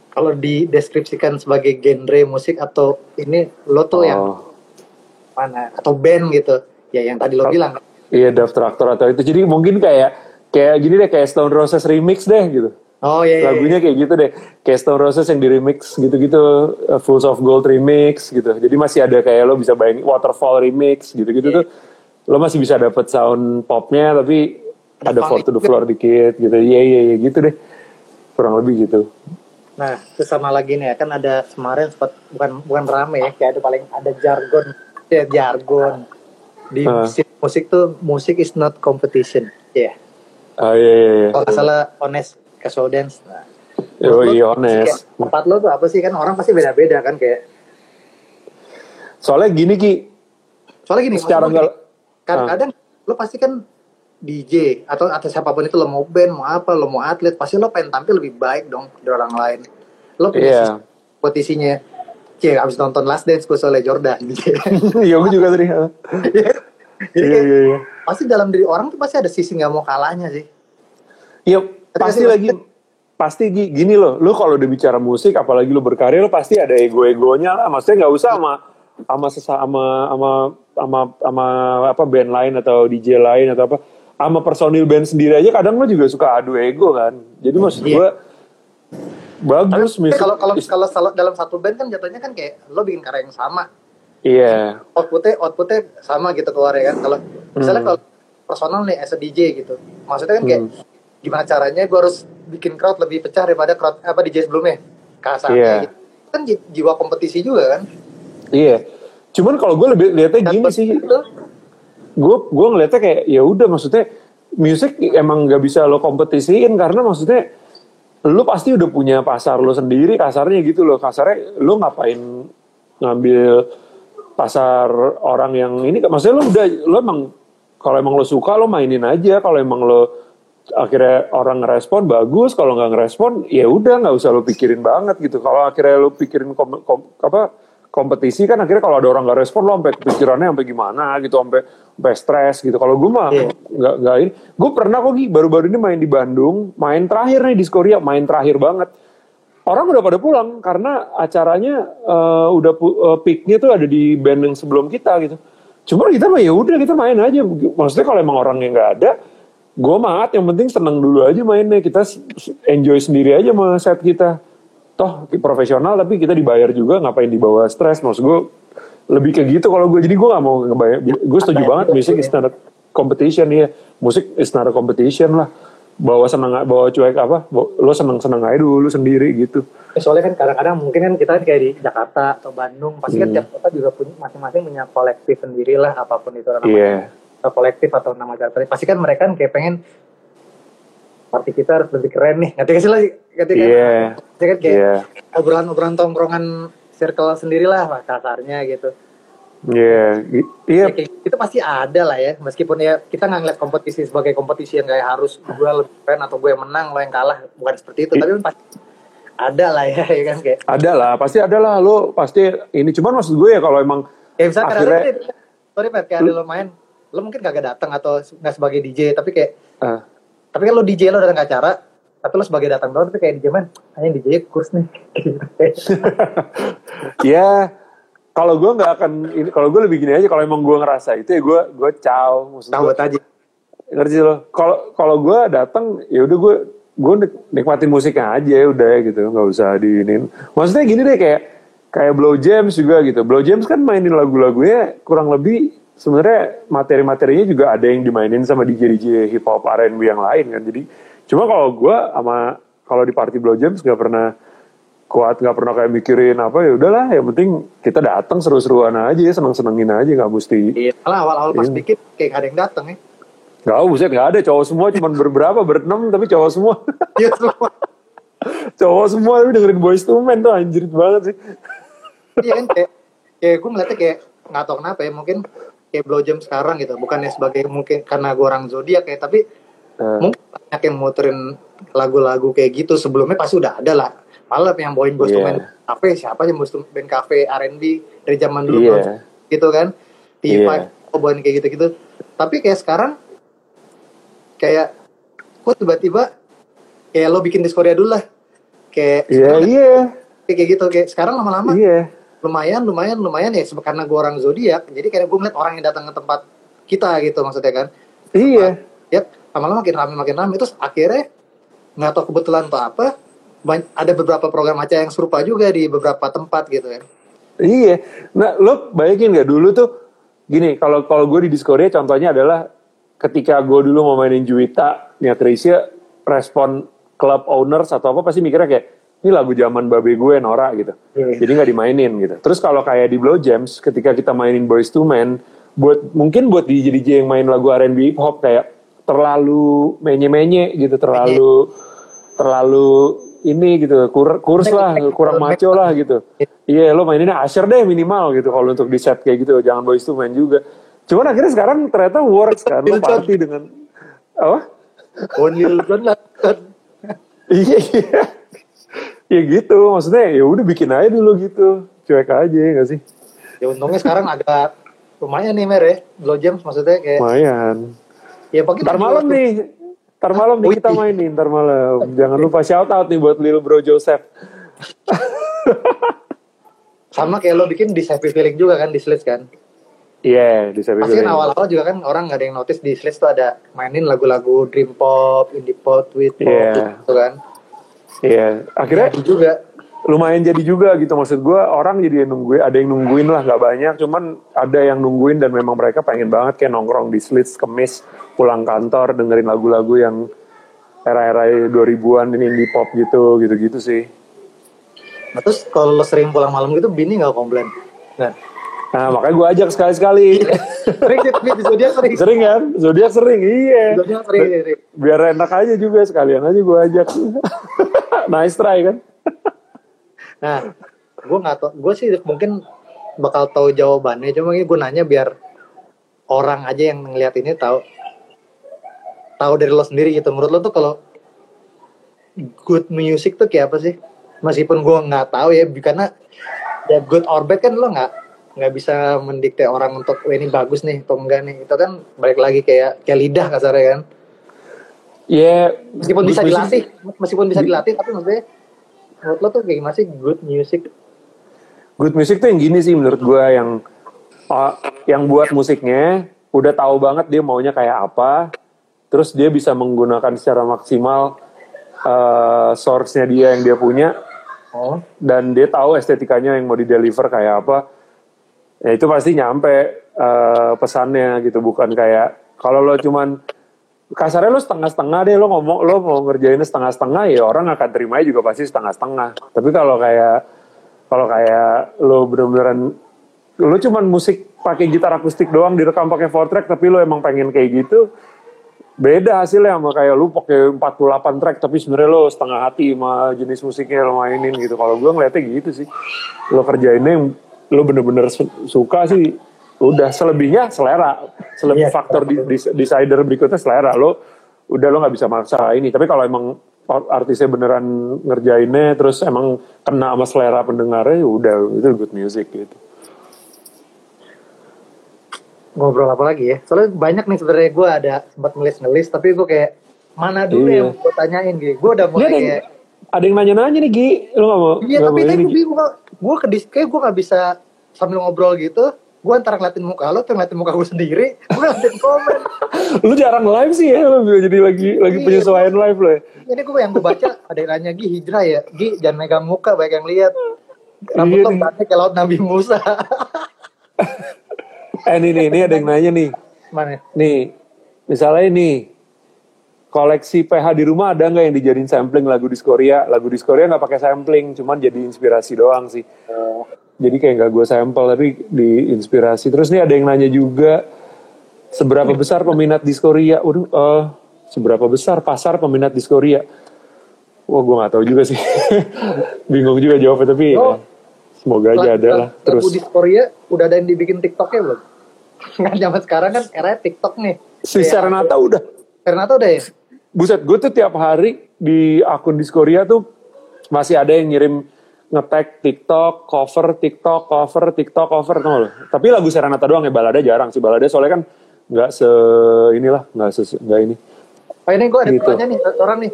A: kalau dideskripsikan sebagai genre musik atau ini lo tuh yang
B: Oh.
A: mana? Atau band gitu? Ya yang tadi lo bilang
B: Iya Dove Tractor atau itu. Jadi mungkin kayak kayak gini deh kayak Stone Roses remix deh gitu.
A: Oh iya, iya, iya.
B: lagunya kayak gitu deh. Kayak Stone Roses yang di remix gitu-gitu uh, Fools of Gold remix gitu. Jadi masih ada kayak lo bisa bayangin Waterfall remix gitu-gitu
A: Iya.
B: tuh. Lo masih bisa dapet sound popnya tapi
A: Ada
B: ada four to the floor dikit gitu. Iya iya iya gitu deh. Kurang lebih gitu.
A: Nah, terus sama lagi nih ya, kan ada kemarin sempat bukan bukan rame ya, kayak ada paling ada jargon, ya jargon di
B: Ah.
A: musik, musik tuh musik is not competition, ya.
B: ah iya iya iya
A: Kalau nggak salah honest casual dance. Nah,
B: oh
A: menurut
B: iya
A: lo,
B: honest
A: kayak tempat lo tuh apa sih kan orang pasti beda-beda kan kayak.
B: soalnya gini ki
A: Soalnya gini,
B: Secara nggak-
A: kadang-kadang lo pasti kan DJ atau atau siapa pun itu lo mau band mau apa lo mau atlet pasti lo pengen tampil lebih baik dong dari orang lain. Lo punya
B: Iya.
A: sistem kompetisinya. Cie, abis nonton Last Dance gue soalnya Jordan. (laughs)
B: iya gue juga tadi
A: Jadi
B: iya
A: kayak,
B: iya iya
A: pasti dalam diri orang tuh pasti ada sisi nggak mau kalahnya sih.
B: Iya, pasti lagi pasti gi- gini loh, lu kalau udah bicara musik apalagi lu berkarya lu pasti ada ego-egonya lah. Maksudnya nggak usah sama sama sesa- sama sama sama apa band lain atau DJ lain atau apa. Sama personil band sendiri aja kadang lu juga suka adu ego kan. Jadi maksud
A: Iya.
B: gua bagus
A: Tapi
B: musik.
A: kalau kalau kalau sal- dalam satu band kan jatuhnya kan kayak lo bikin karya yang sama,
B: Iya.
A: outputnya outputnya sama gitu keluar ya kan. Kalau misalnya
B: Hmm.
A: kalau personal nih as a DJ gitu, maksudnya kan kayak
B: Hmm.
A: gimana caranya gue harus bikin crowd lebih pecah daripada crowd apa DJ sebelumnya, kasarnya
B: Iya.
A: gitu. Kan ji- jiwa kompetisi juga kan.
B: Iya. Cuman kalau gue lebih lihatnya gini
A: Dapet
B: sih,
A: gitu.
B: gue gue ngeliatnya kayak ya udah maksudnya musik emang nggak bisa lo kompetisiin karena maksudnya lo pasti udah punya pasar lo sendiri kasarnya gitu loh. Kasarnya lo ngapain ngambil pasar orang yang ini? Maksudnya lo udah lo emang kalau emang lo suka lo mainin aja. Kalau emang lo akhirnya orang ngerespon bagus. Kalau nggak ngerespon ya udah nggak usah lo pikirin banget gitu. Kalau akhirnya lo pikirin kom, kom- apa kompetisi kan akhirnya kalau ada orang nggak respon lo sampai pikirannya sampai gimana gitu sampai sampai stres gitu. Kalau gue mah
A: Iya.
B: nggak nggak ini. Gue pernah kok baru-baru ini main di Bandung main terakhir nih di Skoria main terakhir banget. Orang udah pada pulang karena acaranya eh, udah eh, peaknya tuh ada di band yang sebelum kita gitu. Cuma kita mah ya udah kita main aja. Maksudnya kalau emang orangnya nggak ada gue maat yang penting seneng dulu aja mainnya. Kita enjoy sendiri aja sama set kita toh profesional tapi kita dibayar juga ngapain dibawa stres? Maksud gue lebih kayak gitu kalau gue jadi gue gak mau ngebayar. Gue setuju banget musik is not a competition ya musik is not a competition lah. Bawa seneng bawa cuek apa? Lo seneng seneng aja dulu sendiri gitu.
A: Eh, soalnya kan kadang-kadang mungkin kan kita kan kayak di Jakarta atau Bandung pasti kan
B: Hmm.
A: tiap kota juga punya masing-masing punya kolektif sendiri lah apa pun itu namanya.
B: Iya.
A: Atau kolektif atau nama Jakarta pasti kan mereka kan kayak pengen party kita harus lebih keren nih. Ngerti gak sih lah ngerti kan?
B: Iya.
A: Pasti kan? Kayak
B: iya.
A: obrolan-obrolan tongkrongan circle sendiri lah kasarnya gitu.
B: Iya. I- iya.
A: Ya, kayak itu pasti ada lah ya. Meskipun ya kita nggak ngeliat kompetisi sebagai kompetisi yang kayak harus gue lebih keren atau gue menang lo yang kalah bukan seperti itu. Tapi pasti ada lah ya, (laughs) ya kan? Kayak
B: ada lah pasti ada lah. Lo pasti ini cuman maksud gue ya kalau emang
A: kayak misalnya
B: Akhirnya-
A: kadang-kadang sorry Pat kayak ada lo main lo mungkin kagak datang atau nggak sebagai DJ tapi kayak
B: ah,
A: tapi kan lo DJ lo datang ke acara tapi lo sebagai datang doang tapi kayak DJ man hanya DJ kurs nih. (laughs)
B: Ya kalau gue nggak akan ini kalau gue lebih gini aja kalau emang gue ngerasa itu ya gue gue caw
A: tahu aja.
B: Ngerti lo? Kalau kalau gue datang ya udah gue gue nik- nikmatin musiknya aja ya udah gitu nggak usah diinin maksudnya gini deh kayak kayak Blow James juga gitu. Blow James kan mainin lagu-lagunya kurang lebih sebenarnya materi-materinya juga ada yang dimainin sama DJ DJ hip hop R&B yang lain kan. Jadi cuma kalau gue sama kalau di party Blow James nggak pernah kuat nggak pernah kayak mikirin apa ya udahlah yang penting kita datang seru-seruan aja seneng senengin aja nggak mesti.
A: Iya. Malah awal-awal pas
B: Iya.
A: bikin kayak gak ada yang datang ya.
B: Nggak buset nggak ada. Cowok semua cuma berberapa berenam tapi cowok semua. (laughs)
A: Iya semua.
B: Cowok semua tapi dengerin boys to men tuh anjir banget sih.
A: Iya kan kayak kayak gue ngeliatnya kayak nggak tahu kenapa ya mungkin kayak blow jam sekarang gitu. Bukannya sebagai mungkin karena gue orang zodiak ya tapi
B: Eh,
A: mungkin banyak yang muterin lagu-lagu kayak gitu. Sebelumnya pasti udah ada lah. Malah yang bawain II
B: Iya.
A: Men cafe siapa yang II Men cafe R&B dari zaman dulu. Boyz gitu kan. T5
B: Iya.
A: bawain kayak gitu-gitu. Tapi kayak sekarang kayak kok tiba-tiba kayak lo bikin di Korea dulu lah. Kayak
B: iya
A: sekarang
B: iya.
A: kayak gitu. Kayak sekarang lama-lama.
B: Iya
A: lumayan lumayan lumayan ya karena gue orang zodiak jadi kayak gue ngeliat orang yang datang ke tempat kita gitu maksudnya kan.
B: Iya.
A: Ya lama-lama makin rame makin rame terus akhirnya nggak tahu kebetulan atau apa ada beberapa program acara yang serupa juga di beberapa tempat gitu kan.
B: Iya. Nah lo bayangin nggak dulu tuh gini kalau kalau gue di Discordia contohnya adalah ketika gue dulu mau mainin Juwita Nia Krisya respon club owners atau apa pasti mikirnya kayak ini lagu zaman babe gue Nora gitu.
A: Iya.
B: jadi nggak dimainin gitu. Terus kalau kayak di Blow Jams ketika kita mainin Boys to Men buat mungkin buat DJ DJ yang main lagu R&B hip hop kayak terlalu menye-menye gitu. Terlalu terlalu ini gitu. Kur, kurs lah kurang maco lah gitu. Iya lo maininnya Asher deh minimal gitu. Kalau untuk di set kayak gitu jangan Boys to Men juga. Cuman akhirnya sekarang ternyata works kan. Lo party dengan apa?
A: Only lah
B: iya iya ya gitu maksudnya ya udah bikin aja dulu gitu. Cuek aja ya gak sih?
A: Ya untungnya sekarang agak lumayan nih mer ya. Blow James maksudnya kayak
B: lumayan.
A: Ya pakai
B: ntar malam nih ntar malam nih kita main nih ntar malam. Jangan lupa shout out nih buat Lil Bro Joseph. (laughs)
A: Sama kayak lo bikin di Happy Feeling juga kan di Slits kan?
B: Iya di Sabi
A: pasti awal-awal juga kan orang nggak ada yang notice di Slits tuh ada mainin lagu-lagu dream pop indie pop tweet pop
B: Iya.
A: gitu kan
B: iya. Akhirnya
A: Jadi juga.
B: lumayan jadi juga gitu. Maksud gue orang jadi yang nungguin ada yang nungguin lah nggak banyak. Cuman ada yang nungguin dan memang mereka pengen banget kayak nongkrong di slits kemis pulang kantor dengerin lagu-lagu yang era-era 2000-an ini indie pop gitu gitu-gitu sih.
A: Nah, terus kalau lo sering pulang malam gitu, bini nggak komplain? Nah,
B: nah makanya gue ajak sekali-sekali
A: sering sih, tapi di zodiak sering.
B: sering kan zodiak sering iya
A: Zodiak sering, sering.
B: biar enak aja juga sekalian aja gue ajak (laughs) nice try kan
A: Nah, gue nggak tau, gue sih mungkin bakal tahu jawabannya, cuma ini gue nanya biar orang aja yang ngeliat ini tahu tahu dari lo sendiri gitu. Menurut lo tuh kalau good music tuh kayak apa sih? Meskipun gue nggak tahu ya, karena ya good or bad kan lo nggak nggak bisa mendikte orang untuk "Wah, ini bagus nih atau enggak nih. Itu kan balik lagi kayak kayak lidah kasarnya kan.
B: Ya,
A: meskipun bisa
B: music-
A: dilatih meskipun bisa dilatih tapi maksudnya menurut lo tuh kayak gimana sih good music?
B: Good music tuh yang gini sih menurut gue yang uh, yang buat musiknya udah tahu banget dia maunya kayak apa, terus dia bisa menggunakan secara maksimal uh, source-nya dia yang dia punya
A: oh.
B: dan dia tahu estetikanya yang mau di deliver kayak apa. Ya itu pasti nyampe uh, pesannya gitu bukan kayak kalau lo cuman kasarnya lo setengah-setengah deh lo ngomong lo mau ngerjainnya setengah-setengah ya orang akan terimanya juga pasti setengah-setengah. Tapi kalau kayak kalau kayak lo bener-beneran lo cuman musik pakai gitar akustik doang direkam pakai four track tapi lo emang pengen kayak gitu beda hasilnya sama kayak lu pakai 48 track tapi sebenarnya lo setengah hati sama jenis musiknya lo mainin gitu kalau gue ngeliatnya gitu sih lo kerjainnya yang lo bener-bener su- suka sih udah selebihnya selera. Selebih
A: Iya.
B: faktor di, di- decider berikutnya selera. Lo udah lo nggak bisa maksa ini. Tapi kalau emang artisnya beneran ngerjainnya terus emang kena sama selera pendengarnya ya udah itu good music gitu.
A: Ngobrol apa lagi ya? Soalnya banyak nih sebenarnya gue ada sempat ngelis ngelis tapi gue kayak mana dulu
B: Iya.
A: yang gue tanyain gitu gue udah mulai
B: ada yang,
A: kayak
B: ada yang nanya-nanya nih Gi. Lo gak mau
A: iya tapi tadi gue bingung gue ke kayak gue gak bisa sambil ngobrol gitu gue antara ngeliatin muka lo tuh ngeliatin muka gue sendiri gue ngeliatin komen. (laughs)
B: Lu jarang live sih ya lo jadi lagi lagi
A: Iya.
B: penyesuaian live lo ya.
A: Ini gue yang gue baca ada yang nanya Gi hijrah ya? Gi jangan megang muka banyak yang lihat. Rambut
B: Iya
A: lo pendek kayak laut Nabi Musa. (laughs)
B: Eh nih nih ini ada yang nanya nih.
A: Mana?
B: Nih misalnya nih koleksi PH di rumah ada nggak yang dijadiin sampling lagu di Korea? Lagu di Korea nggak pakai sampling cuman jadi inspirasi doang sih. Jadi kayak nggak gue sampel tapi diinspirasi terus nih ada yang nanya juga seberapa besar peminat di Korea? Waduh eh, seberapa besar pasar peminat di Korea? Wah gue nggak tahu juga sih. (laughs) Bingung juga jawabnya tapi ya,
A: Oh.
B: semoga aja ada lah. terus
A: di Korea udah ada yang dibikin TikToknya belum? (laughs) Kan zaman sekarang kan era TikTok nih.
B: Si Serenata udah.
A: Serenata udah ya
B: Buset, gue tuh tiap hari di akun Diskoria tuh masih ada yang ngirim nge-tag TikTok, cover TikTok, cover TikTok, cover tau loh. Tapi lagu Serenata doang ya, balada jarang sih. Balada soalnya kan nggak se inilah, nggak se nggak ini.
A: Oh ini gue ada
B: Gitu.
A: pertanyaan nih orang nih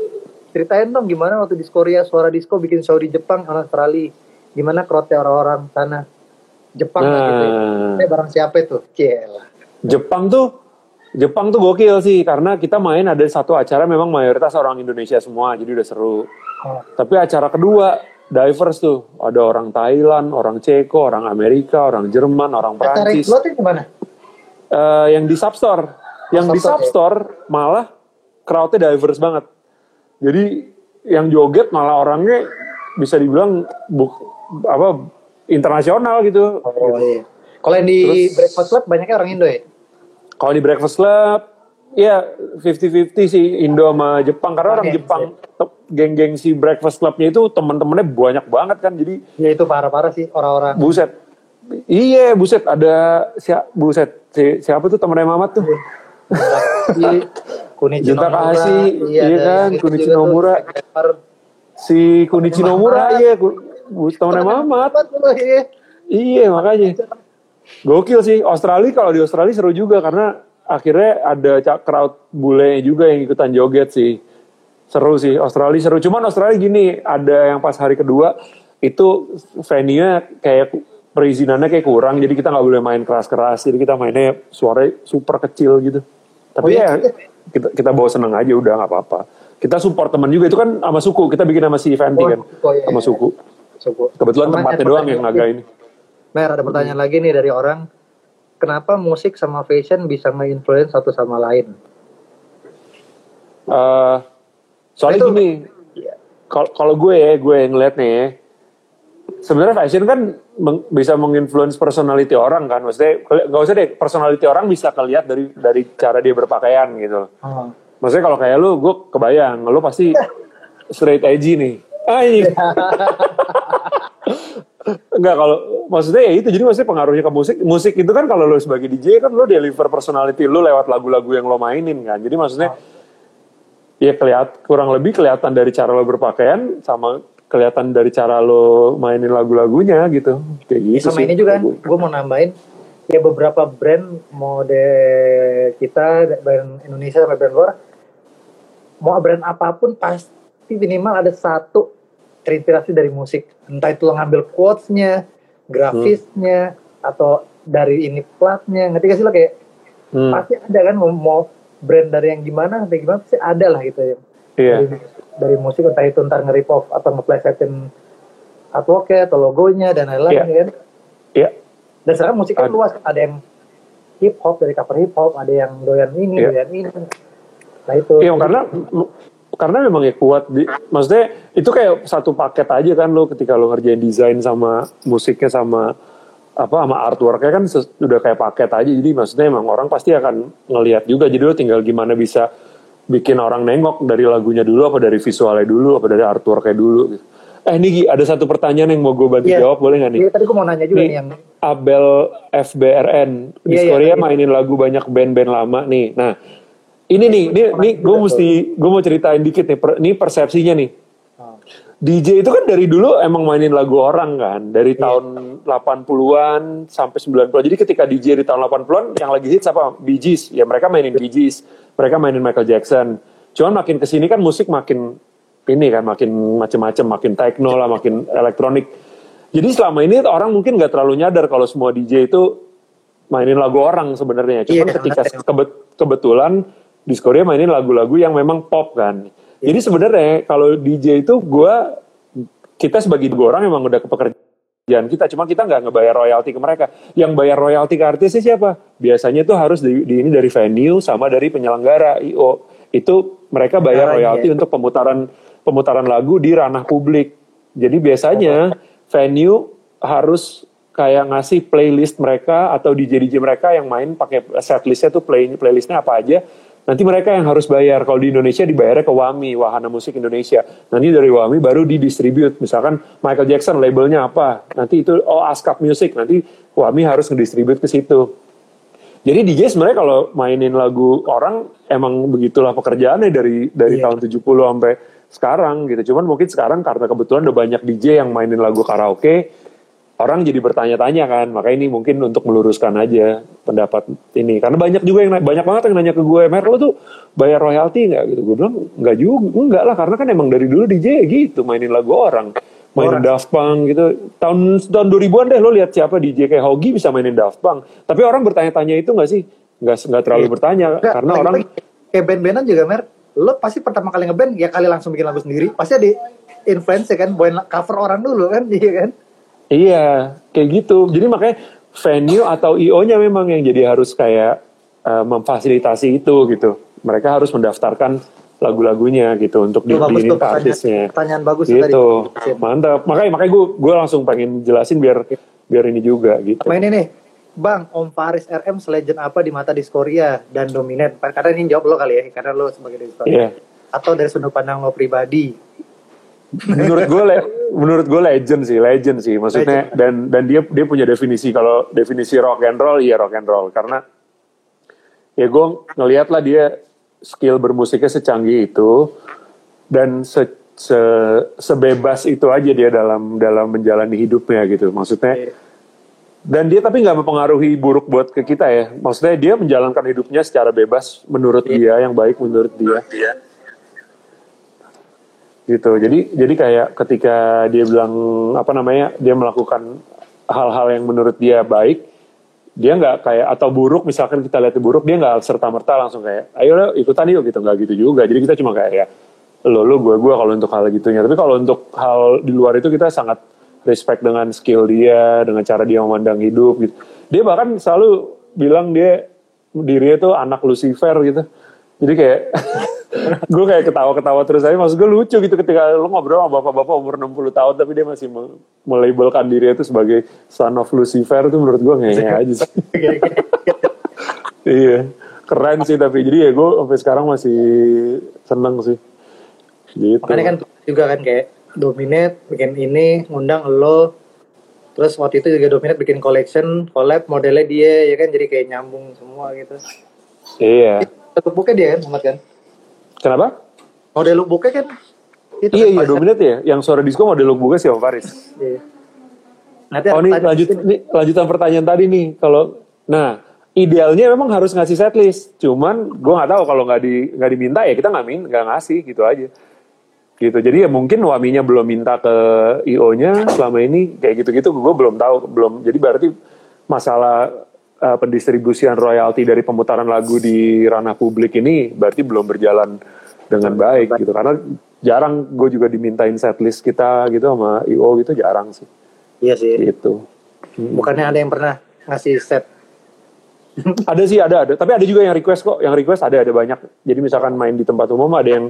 A: ceritain dong gimana waktu di Korea suara disco bikin show di Jepang sama Australia gimana crowdnya orang-orang sana Jepang lah gitu ya.
B: Nah,
A: barang siapa itu Cielah
B: Jepang tuh Jepang tuh gokil sih karena kita main ada satu acara memang mayoritas orang Indonesia semua jadi udah seru.
A: Oh.
B: Tapi acara kedua diverse tuh ada orang Thailand, orang Ceko, orang Amerika, orang Jerman, orang Prancis.
A: lo tuh gimana
B: Eh, yang di Substore, yang di
A: Substore, ya?
B: Malah crowdnya diverse banget. Jadi yang joget malah orangnya bisa dibilang buk, apa internasional gitu.
A: oh iya kalau yang di
B: Terus-
A: Breakfast Club banyaknya orang Indo ya
B: Kalau di Breakfast Club, ya 50-50 sih Indo sama Jepang karena orang Jepang geng-geng si Breakfast Clubnya itu teman-temannya banyak banget kan. Jadi
A: ya itu parah-parah sih orang-orang
B: buset. Iya, buset ada siapa buset si, siapa tuh temennya Mamat tuh? (laughs)
A: Kunichi
B: Junta Kahashi, iya
A: ada
B: kan,
A: yang itu
B: Kunichi Nomura. Si Kunichi Nomura, iya, temennya Mamat.
A: Iya.
B: Iya makanya. Gokil sih. Australia kalau di Australia seru juga karena akhirnya ada crowd bule juga yang ikutan joget sih. Seru sih. Australia seru. Cuman Australia gini, ada yang pas hari kedua itu venue-nya kayak perizinannya kayak kurang. Jadi kita nggak boleh main keras-keras. Jadi kita mainnya suaranya super kecil gitu. Tapi
A: Oh, iya?
B: ya kita, kita bawa seneng aja udah nggak apa-apa. Kita support teman juga itu kan sama suku. Kita bikin sama si Fenty
A: Oh,
B: kan.
A: oh, iya,
B: sama
A: iya.
B: suku.
A: Suku.
B: Kebetulan tempatnya doang yang naga ini.
A: Mer, ada pertanyaan lagi nih dari orang. Kenapa musik sama fashion bisa nge-influence satu sama lain?
B: Eh, soalnya
A: Itu-
B: gini,
A: Iya.
B: kalau gue ya, gue yang ngeliat nih, ya, sebenarnya fashion kan meng- bisa menginfluence personality orang kan, maksudnya nggak usah deh, personality orang bisa kelihat dari dari cara dia berpakaian gitu.
A: Oh.
B: Maksudnya kalau kayak lu, gue kebayang, lu pasti (laughs) straight edgy nih. Ah, ini. (laughs) Enggak kalau maksudnya ya itu jadi maksudnya pengaruhnya ke musik. Musik itu kan kalau lo sebagai DJ kan lo deliver personality lo lewat lagu-lagu yang lo mainin kan. Jadi maksudnya ya kelihat kurang lebih kelihatan dari cara lo berpakaian sama kelihatan dari cara lo mainin lagu-lagunya gitu kayak gitu
A: sama
B: sih.
A: ini juga gue mau nambahin ya beberapa brand mode kita brand Indonesia sama brand luar mau brand apa pun pasti minimal ada satu terinspirasi dari musik. Entah itu lo ngambil quotes-nya grafisnya atau dari ini platnya. Ngerti gak sih lo kayak
B: Hmm,
A: pasti ada kan mau, mau brand dari yang gimana sampai gimana pasti ada lah gitu. Ya
B: iya.
A: Dari, dari musik entah itu ntar nge off atau nge-plesetin artworknya atau logonya dan lain-lain
B: Iya.
A: kan?
B: Iya.
A: Dan sekarang musik kan luas ada yang hip hop dari cover hip hop ada yang doyan ini
B: Iya.
A: doyan ini. Nah itu.
B: Iya karena karena memang ya kuat di, maksudnya itu kayak satu paket aja kan lo ketika lo ngerjain desain sama musiknya sama apa sama artworknya kan ses- udah kayak paket aja jadi maksudnya emang orang pasti akan ngelihat juga jadi lo tinggal gimana bisa bikin orang nengok dari lagunya dulu apa dari visualnya dulu apa dari artworknya dulu gitu. eh Niki ada satu pertanyaan yang mau gue bantu
A: Iya.
B: jawab boleh nggak nih
A: Iya, tadi gue mau nanya juga
B: Nih,
A: nih yang
B: Abel FBRN di
A: Iya, iya,
B: Korea
A: iya.
B: mainin lagu banyak band-band lama nih. Nah, ini nih, ini, ini gue mesti, gue mau ceritain dikit nih. Per- ini persepsinya nih.
A: Oh.
B: DJ itu kan dari dulu emang mainin lagu orang kan, dari
A: Iya.
B: tahun 80-an sampai 90-an. Jadi ketika DJ di tahun 80-an yang lagi hits apa? Bee Gees. Ya mereka mainin Bee Gees, mereka mainin Michael Jackson. Cuman makin ke sini kan musik makin ini kan, makin macem-macem, makin techno lah, makin elektronik. Jadi selama ini orang mungkin nggak terlalu nyadar kalau semua DJ itu mainin lagu orang sebenarnya. Cuman
A: Iya,
B: ketika kebet- kebetulan di Korea mainin lagu-lagu yang memang pop kan.
A: Iya.
B: Jadi sebenarnya kalau DJ itu gua kita sebagai dua orang emang udah kepekerjaan kita, cuma kita nggak ngebayar royalti ke mereka. Yang bayar royalti ke artisnya siapa? Biasanya tuh harus di, di ini dari venue sama dari penyelenggara IO. Itu mereka bayar royalti
A: iya.
B: untuk pemutaran pemutaran lagu di ranah publik. Jadi biasanya venue harus kayak ngasih playlist mereka atau DJ DJ mereka yang main pakai setlistnya tuh play playlistnya apa aja. Nanti mereka yang harus bayar. Kalau di Indonesia dibayarnya ke WAMI, Wahana Musik Indonesia. Nanti dari WAMI baru didistribute. Misalkan Michael Jackson labelnya apa. Nanti itu oh ASCAP Music. Nanti WAMI harus ngedistribute ke situ. Jadi DJ sebenarnya kalau mainin lagu orang emang begitulah pekerjaannya dari dari
A: Iya.
B: tahun 70 sampai sekarang gitu. Cuman mungkin sekarang karena kebetulan udah banyak DJ yang mainin lagu karaoke, orang jadi bertanya-tanya kan. Maka ini mungkin untuk meluruskan aja pendapat ini. Karena banyak juga yang banyak banget yang nanya ke gue, Mer lo tuh bayar royalti nggak gitu? Gue bilang nggak juga, enggak lah karena kan emang dari dulu DJ gitu mainin lagu orang. Mainin
A: Orang.
B: Daft Punk gitu. Tahun tahun 2000-an deh lo lihat siapa DJ kayak Hogi bisa mainin Daft Punk. Tapi orang bertanya-tanya itu nggak sih? Nggak nggak terlalu
A: Iya.
B: bertanya
A: Enggak,
B: karena
A: lagi-
B: orang
A: kayak band-bandan juga mer lo pasti pertama kali ngeband ya kali langsung bikin lagu sendiri pasti ada influence ya kan bawain cover orang dulu kan (laughs) iya kan
B: Iya, kayak gitu. Jadi makanya venue atau IO-nya memang yang jadi harus kayak eh, memfasilitasi itu gitu. Mereka harus mendaftarkan lagu-lagunya gitu untuk di,
A: tuh
B: ke
A: pertanyaan,
B: artisnya.
A: pertanyaan bagus
B: Gitu,
A: tadi
B: mantap. Makanya makanya gue gue langsung pengen jelasin biar biar ini juga gitu.
A: sama ini nih Bang, Om Faris RM selegend apa di mata Diskoria dan Dominate? Karena ini jawab lo kali ya, karena lo sebagai Diskoria.
B: Iya.
A: Atau dari sudut pandang lo pribadi.
B: Menurut gue le- menurut gue legend sih legend sih. Maksudnya dan dan dia dia punya definisi. Kalau definisi rock and roll iya rock and roll. Karena ya gue ngelihat lah dia skill bermusiknya secanggih itu dan se, se- sebebas itu aja dia dalam dalam menjalani hidupnya gitu. Maksudnya dan dia tapi nggak mempengaruhi buruk buat ke kita ya. Maksudnya dia menjalankan hidupnya secara bebas menurut dia yang baik menurut dia gitu. Jadi jadi kayak ketika dia bilang apa namanya dia melakukan hal-hal yang menurut dia baik dia nggak kayak atau buruk misalkan kita lihat buruk dia nggak serta merta langsung kayak ayo lo ikutan yuk gitu. Nggak gitu juga. Jadi kita cuma kayak ya lo lo gue gue kalau untuk hal gitunya. Tapi kalau untuk hal di luar itu kita sangat respect dengan skill dia dengan cara dia memandang hidup gitu. Dia bahkan selalu bilang dia dirinya tuh anak Lucifer gitu. Jadi kayak (laughs) gue kayak ketawa-ketawa terus aja maksud gue lucu gitu ketika lo ngobrol sama bapak-bapak umur 60 tahun tapi dia masih me- melabelkan dirinya itu sebagai son of Lucifer itu menurut gue ngehe (laughs) aja sih iya keren sih tapi jadi ya gue sampai sekarang masih seneng sih gitu
A: Makanya kan juga kan kayak Dominate bikin ini, ngundang lo. Terus waktu itu juga Dominate bikin collection, collab modelnya dia ya kan jadi kayak nyambung semua gitu.
B: iya
A: Lookbooknya dia kan, Muhammad kan?
B: Kenapa?
A: Model lookbooknya kan Itu
B: Iya
A: kan
B: iya. Dominate ya, yang suara disco model lookbooknya si Om Faris.
A: Iya. Nanti
B: Oh
A: pertanyaan
B: lanjut nih, lanjutan pertanyaan tadi nih kalau nah idealnya memang harus ngasih setlist. Cuman gue nggak tahu kalau nggak di nggak diminta ya kita nggak min nggak ngasih gitu aja. Gitu. Jadi ya mungkin waminya belum minta ke io nya selama ini kayak gitu gitu gue belum tahu belum. Jadi berarti masalah uh, pendistribusian royalti dari pemutaran lagu di ranah publik ini berarti belum berjalan dengan baik gitu. Karena jarang gue juga dimintain setlist kita gitu sama io gitu jarang sih.
A: Iya sih.
B: gitu.
A: Bukannya ada yang pernah ngasih set. (laughs)
B: ada sih ada ada. Tapi ada juga yang request kok. Yang request ada ada banyak. Jadi misalkan main di tempat umum ada yang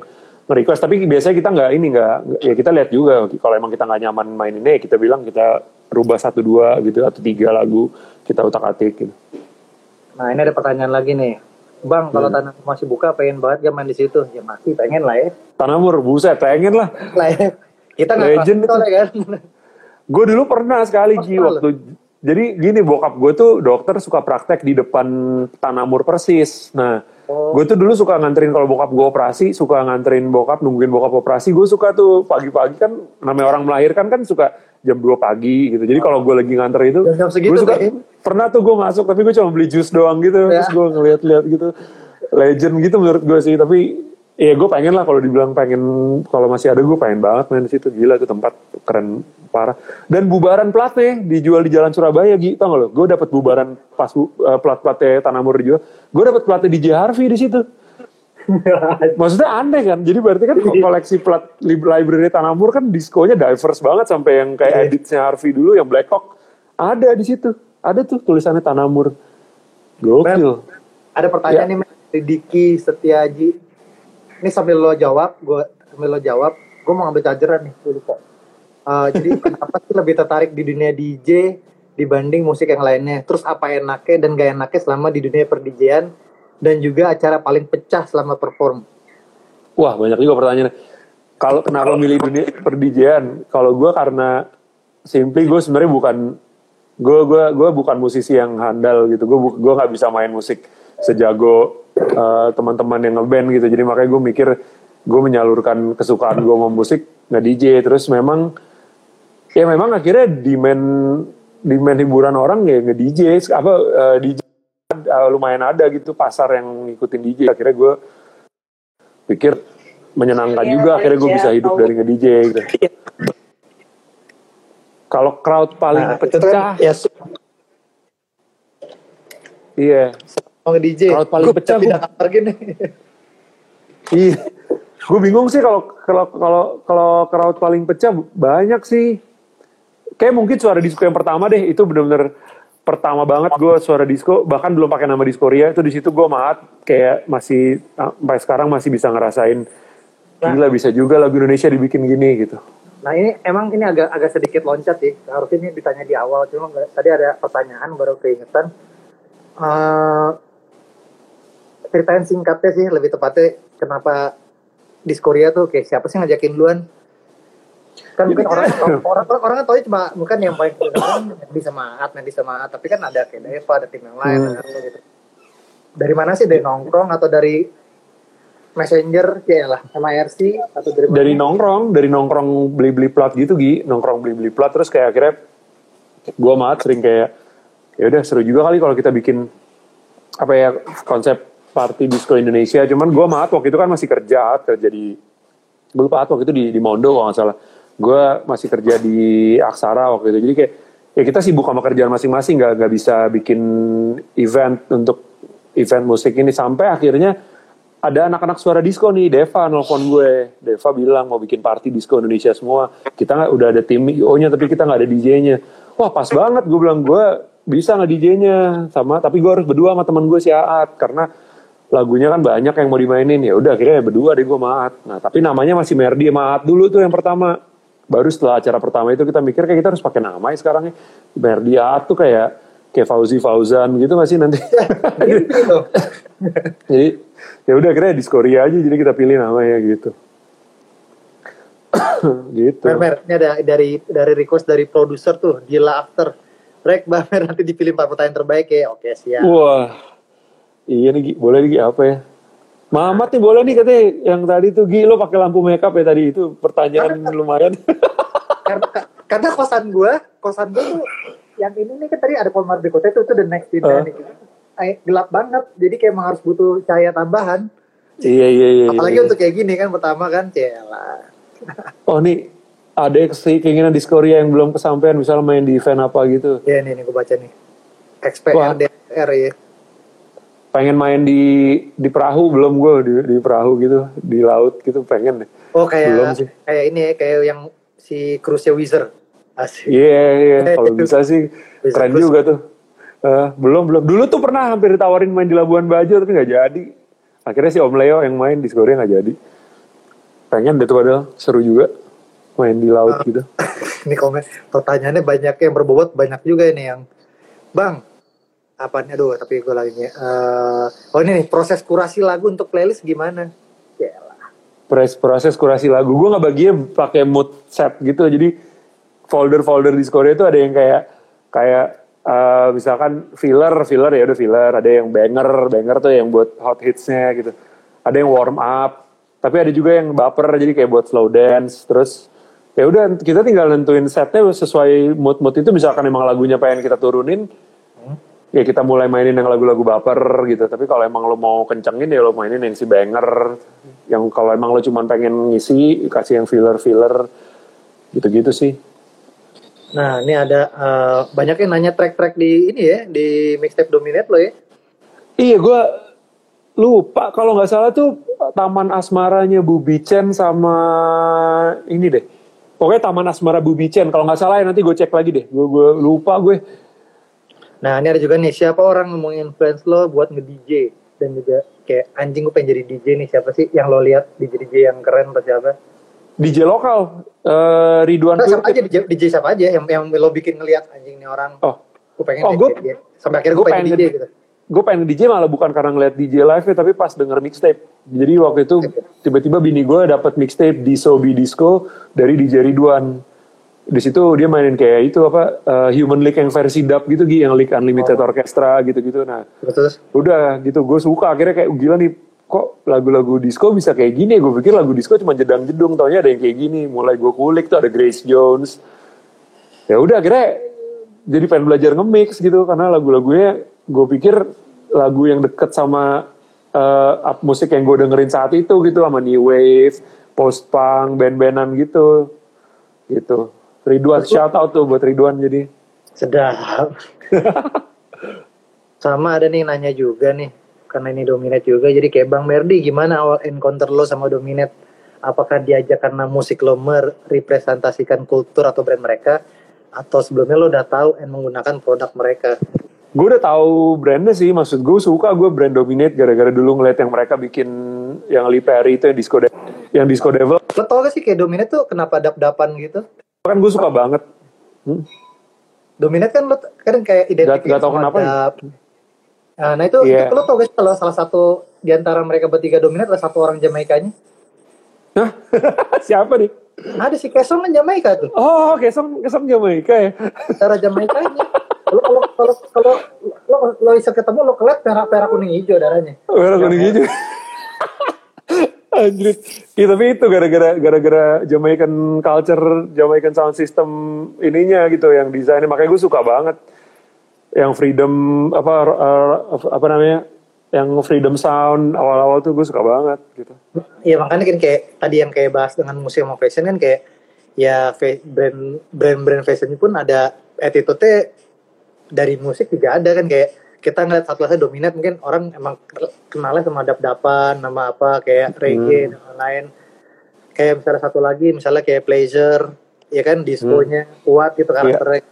B: request tapi biasanya kita nggak ini nggak ya kita lihat juga. Kalau emang kita nggak nyaman main ini ya kita bilang kita rubah satu dua gitu atau tiga lagu kita utak atik gitu
A: Nah ini ada pertanyaan lagi nih. Bang, kalau tanah masih buka pengen banget gak main di situ? Ya masih pengen lah ya.
B: Tanamur buset pengen lah
A: Lah ya. Kita nggak
B: Legend
A: keras soalnya kan.
B: gue dulu pernah sekali
A: pernah
B: waktu jadi gini bokap gue tuh dokter suka praktek di depan Tanamur persis nah
A: Oh.
B: gue tuh dulu suka nganterin kalau bokap gue operasi suka nganterin bokap nungguin bokap operasi gue suka tuh pagi-pagi kan namanya orang melahirkan kan suka jam 2 pagi gitu. Jadi kalau gue lagi nganter itu gue suka
A: kayak-
B: pernah tuh gue masuk tapi gue cuma beli jus doang gitu.
A: Ya.
B: terus gue ngeliat-liat gitu. Legend gitu menurut gue sih tapi ya gue pengen lah kalau dibilang pengen kalau masih ada gue pengen banget main di situ. Gila tuh tempat keren parah. Dan bubaran platnya dijual di jalan Surabaya gitu tau gak lo? Gue dapat bubaran pas bu- eh, plat platnya Tanamur dijual gue dapat platnya DJ Harvey di situ (laughs) maksudnya aneh kan jadi berarti kan koleksi plat lib- library Tanamur kan diskonya diverse banget sampai yang kayak
A: Iya.
B: editnya Harvey dulu yang Black Hawk ada di situ ada tuh tulisannya Tanamur gokil
A: Ada pertanyaan nih Mas, dari Diki Setiaji. Ini sambil lo jawab, gue sambil lo jawab, gue mau ngambil chargeran nih, gue lupa. Eh, jadi (laughs) kenapa sih lebih tertarik di dunia DJ dibanding musik yang lainnya? Terus apa enaknya dan gak enaknya selama di dunia per-DJ-an dan juga acara paling pecah selama perform?
B: Wah banyak juga pertanyaannya. Kalau kenapa milih dunia perdijian? Kalau gue karena simply gue sebenarnya bukan gue gue gue bukan musisi yang handal gitu. Gue gue nggak bisa main musik sejago eh, teman-teman yang ngeband gitu. Jadi makanya gue mikir gue menyalurkan kesukaan gue sama musik nggak DJ. Terus memang ya memang akhirnya demand demand hiburan orang ya nge DJ apa eh, DJ eh, lumayan ada gitu pasar yang ngikutin DJ. Akhirnya gue pikir menyenangkan juga akhirnya gue bisa hidup dari nge-DJ gitu. Kalau crowd paling
A: Nah,
B: pecah,
A: kan ya
B: iya,
A: mau nge-DJ.
B: Crowd paling
A: Gua
B: pecah,
A: pindah kamar gini.
B: iya. Gue bingung sih kalau kalau kalau kalau crowd paling pecah banyak sih. Kayak mungkin suara disco yang pertama deh itu bener-bener pertama banget gue suara disco bahkan belum pakai nama Diskoria itu di situ gue maat kayak masih ah, sampai sekarang masih bisa ngerasain gila bisa juga lagu Indonesia dibikin gini gitu.
A: Nah ini emang ini agak agak sedikit loncat sih. Harusnya ini ditanya di awal, cuma tadi ada pertanyaan baru keingetan. Eh ceritain singkatnya sih lebih tepatnya kenapa di Korea tuh kayak siapa sih ngajakin duluan? Kan mungkin orang orang orang, orang kan tahu cuma bukan yang paling kedengeran Nanti sama At, nanti sama At, tapi kan ada kayak Deva, ada tim yang lain,
B: Hmm.
A: ada gitu. Dari mana sih? Dari nongkrong atau dari messenger? Ya lah sama RC atau dari mana?
B: dari nongkrong dari nongkrong beli beli plat gitu gi. Nongkrong beli beli plat terus kayak akhirnya gue maat sering kayak ya udah seru juga kali kalau kita bikin apa ya konsep party disco Indonesia. Cuman gue maat waktu itu kan masih kerja kerja di gue lupa waktu itu di, di Mondo kalau nggak salah gue masih kerja di Aksara waktu itu. Jadi kayak ya kita sibuk sama kerjaan masing-masing nggak nggak bisa bikin event untuk event musik ini. Sampai akhirnya ada anak-anak suara disco nih Deva nelfon gue. Deva bilang mau bikin party disco Indonesia semua. Kita nggak udah ada tim IO nya tapi kita nggak ada DJ-nya wah pas banget gue bilang gue bisa nggak DJ-nya sama tapi gue harus berdua sama teman gue si Aat. Karena lagunya kan banyak yang mau dimainin. Ya udah akhirnya berdua deh gue maat nah tapi namanya masih Merdi sama Aat dulu tuh yang pertama baru setelah acara pertama itu kita mikir kayak kita harus pakai nama ya sekarang ya Merdi Aat tuh kayak kayak Fauzi Fauzan gitu gak sih nanti (laughs)
A: gitu. (laughs)
B: jadi ya udah akhirnya Diskoria aja jadi kita pilih namanya gitu (coughs) gitu
A: Mer, Mer, ini ada dari dari request dari produser tuh, gila after. Rek, Mbak Mer nanti dipilih empat pertanyaan terbaik ya. Oke, siap.
B: wah iya nih boleh nih apa ya Mamat nih boleh nih katanya yang tadi tuh Gi lo pakai lampu makeup ya tadi itu pertanyaan lumayan. (laughs)
A: karena karena kosan gue kosan gue tuh yang ini nih kan tadi ada Polmar Berikutnya itu itu the next in
B: Uh.
A: nih Kayak gelap banget jadi kayak emang harus butuh cahaya tambahan
B: iya iya iya.
A: apalagi
B: iya.
A: untuk kayak gini kan pertama kan celah
B: Oh nih ada sih keinginan di Korea yang belum kesampaian misalnya main di event apa gitu.
A: ya nih nih gue baca nih. XPR DPR ya
B: Pengen main di di perahu belum gue di, di perahu gitu di laut gitu pengen deh.
A: oh kayak
B: Belum sih.
A: kayak ini ya kayak yang si cruise Wizard asik
B: Iya iya (laughs) kalau bisa sih
A: Bisa
B: keren
A: terus.
B: juga tuh. Eh, belum belum dulu tuh pernah hampir ditawarin main di Labuan Bajo tapi nggak jadi. Akhirnya si Om Leo yang main di Korea nggak jadi. Pengen deh tuh padahal seru juga main di laut
A: Ah.
B: gitu. (laughs)
A: ini komen pertanyaannya banyak yang berbobot banyak juga ini yang bang apa aduh tapi gue lagi Eh, oh ini nih proses kurasi lagu untuk playlist gimana.
B: Proses proses kurasi lagu. Gue nggak baginya pakai mood set gitu. Jadi folder-folder di Korea itu ada yang kayak kayak eh, misalkan filler filler ya udah filler. Ada yang banger banger tuh yang buat hot hitsnya gitu. Ada yang warm up. Tapi ada juga yang baper jadi kayak buat slow dance. Terus ya udah kita tinggal nentuin setnya sesuai mood mood itu. Misalkan emang lagunya pengen kita turunin ya kita mulai mainin yang lagu-lagu baper gitu. Tapi kalau emang lo mau kencengin ya lo mainin yang si banger. Yang kalau emang lo cuman pengen ngisi kasih yang filler filler gitu-gitu sih.
A: Nah ini ada eh, banyak yang nanya track-track di ini ya di mixtape dominate lo ya.
B: Iya gue lupa. Kalau nggak salah tuh taman asmaranya Bubi Chen sama ini deh. Pokoknya taman asmara Bubi Chen. Kalau nggak salah ya nanti gue cek lagi deh. Gue gue lupa gue
A: nah ini ada juga nih siapa orang yang menginfluence lo buat nge-DJ dan juga kayak anjing gue pengen jadi DJ nih siapa sih yang lo lihat DJ DJ yang keren atau siapa?
B: DJ lokal eh, Ridwan
A: Nah, siapa aja DJ, DJ siapa aja yang yang lo bikin ngelihat anjing nih orang
B: oh.
A: gue pengen
B: Oh,
A: jadi
B: gua-
A: DJ. sampai akhirnya gue pengen
B: pengen
A: DJ gitu.
B: gue pengen DJ malah bukan karena ngeliat DJ live ya tapi pas denger mixtape. Jadi waktu itu tiba-tiba bini gue dapet mixtape di Sobi Disco dari DJ Ridwan di situ dia mainin kayak itu apa uh, Human League yang versi dub gitu Gi, yang League Unlimited Orchestra gitu-gitu. Nah
A: terus?
B: udah gitu gue suka. Akhirnya kayak gila nih kok lagu-lagu disco bisa kayak gini gue pikir lagu disco cuma jedang jedung taunya ada yang kayak gini. Mulai gue kulik tuh ada Grace Jones. Ya udah akhirnya jadi pengen belajar nge-mix gitu karena lagu-lagunya gue pikir lagu yang deket sama up musik yang gue dengerin saat itu gitu sama new wave post punk band-bandan gitu. Gitu Ridwan shout out tuh buat Ridwan jadi.
A: Sedap. (laughs) Sama ada nih nanya juga nih karena ini dominate juga jadi kayak Bang Merdi gimana awal encounter lo sama dominate apakah diajak karena musik lo merepresentasikan kultur atau brand mereka? Atau sebelumnya lo udah tahu dan menggunakan produk mereka?
B: Gue udah tahu brandnya sih maksud gue suka gue brand dominate gara-gara dulu ngeliat yang mereka bikin yang Lee Perry itu yang disco yang disco devil.
A: Lo tau gak sih kayak dominate tuh kenapa dap-dapan gitu
B: kan gue suka banget Hmm.
A: dominate kan lo kan kayak identik
B: Gak- gak tau kenapa.
A: dap. Nah, nah itu,
B: Iya.
A: itu lo tau gak sih kalau salah satu di antara mereka bertiga dominate adalah satu orang Jamaikanya
B: Hah? (laughs) siapa nih
A: ada si Kesong kan Jamaika tuh
B: oh kesong kesong Jamaika ya
A: cara Jamaikanya kalau kalau kalau kalau lo lo bisa ketemu lo kelet perak perak kuning hijau darahnya
B: merah kuning hijau (laughs) Anjir. Ya, tapi itu gara-gara gara-gara Jamaican culture, Jamaican sound system ininya gitu yang desainnya makanya gue suka banget. Yang freedom apa apa namanya? Yang freedom sound awal-awal tuh gue suka banget gitu.
A: Iya makanya kan kayak tadi yang kayak bahas dengan museum of fashion kan kayak ya brand brand brand fashion pun ada attitude dari musik juga ada kan kayak kita ngeliat satu satu dominat mungkin orang emang kenalnya sama dap-dapan nama apa kayak reggae dan lain-lain. Kayak misalnya satu lagi misalnya kayak pleasure ya kan diskonya kuat gitu karakternya.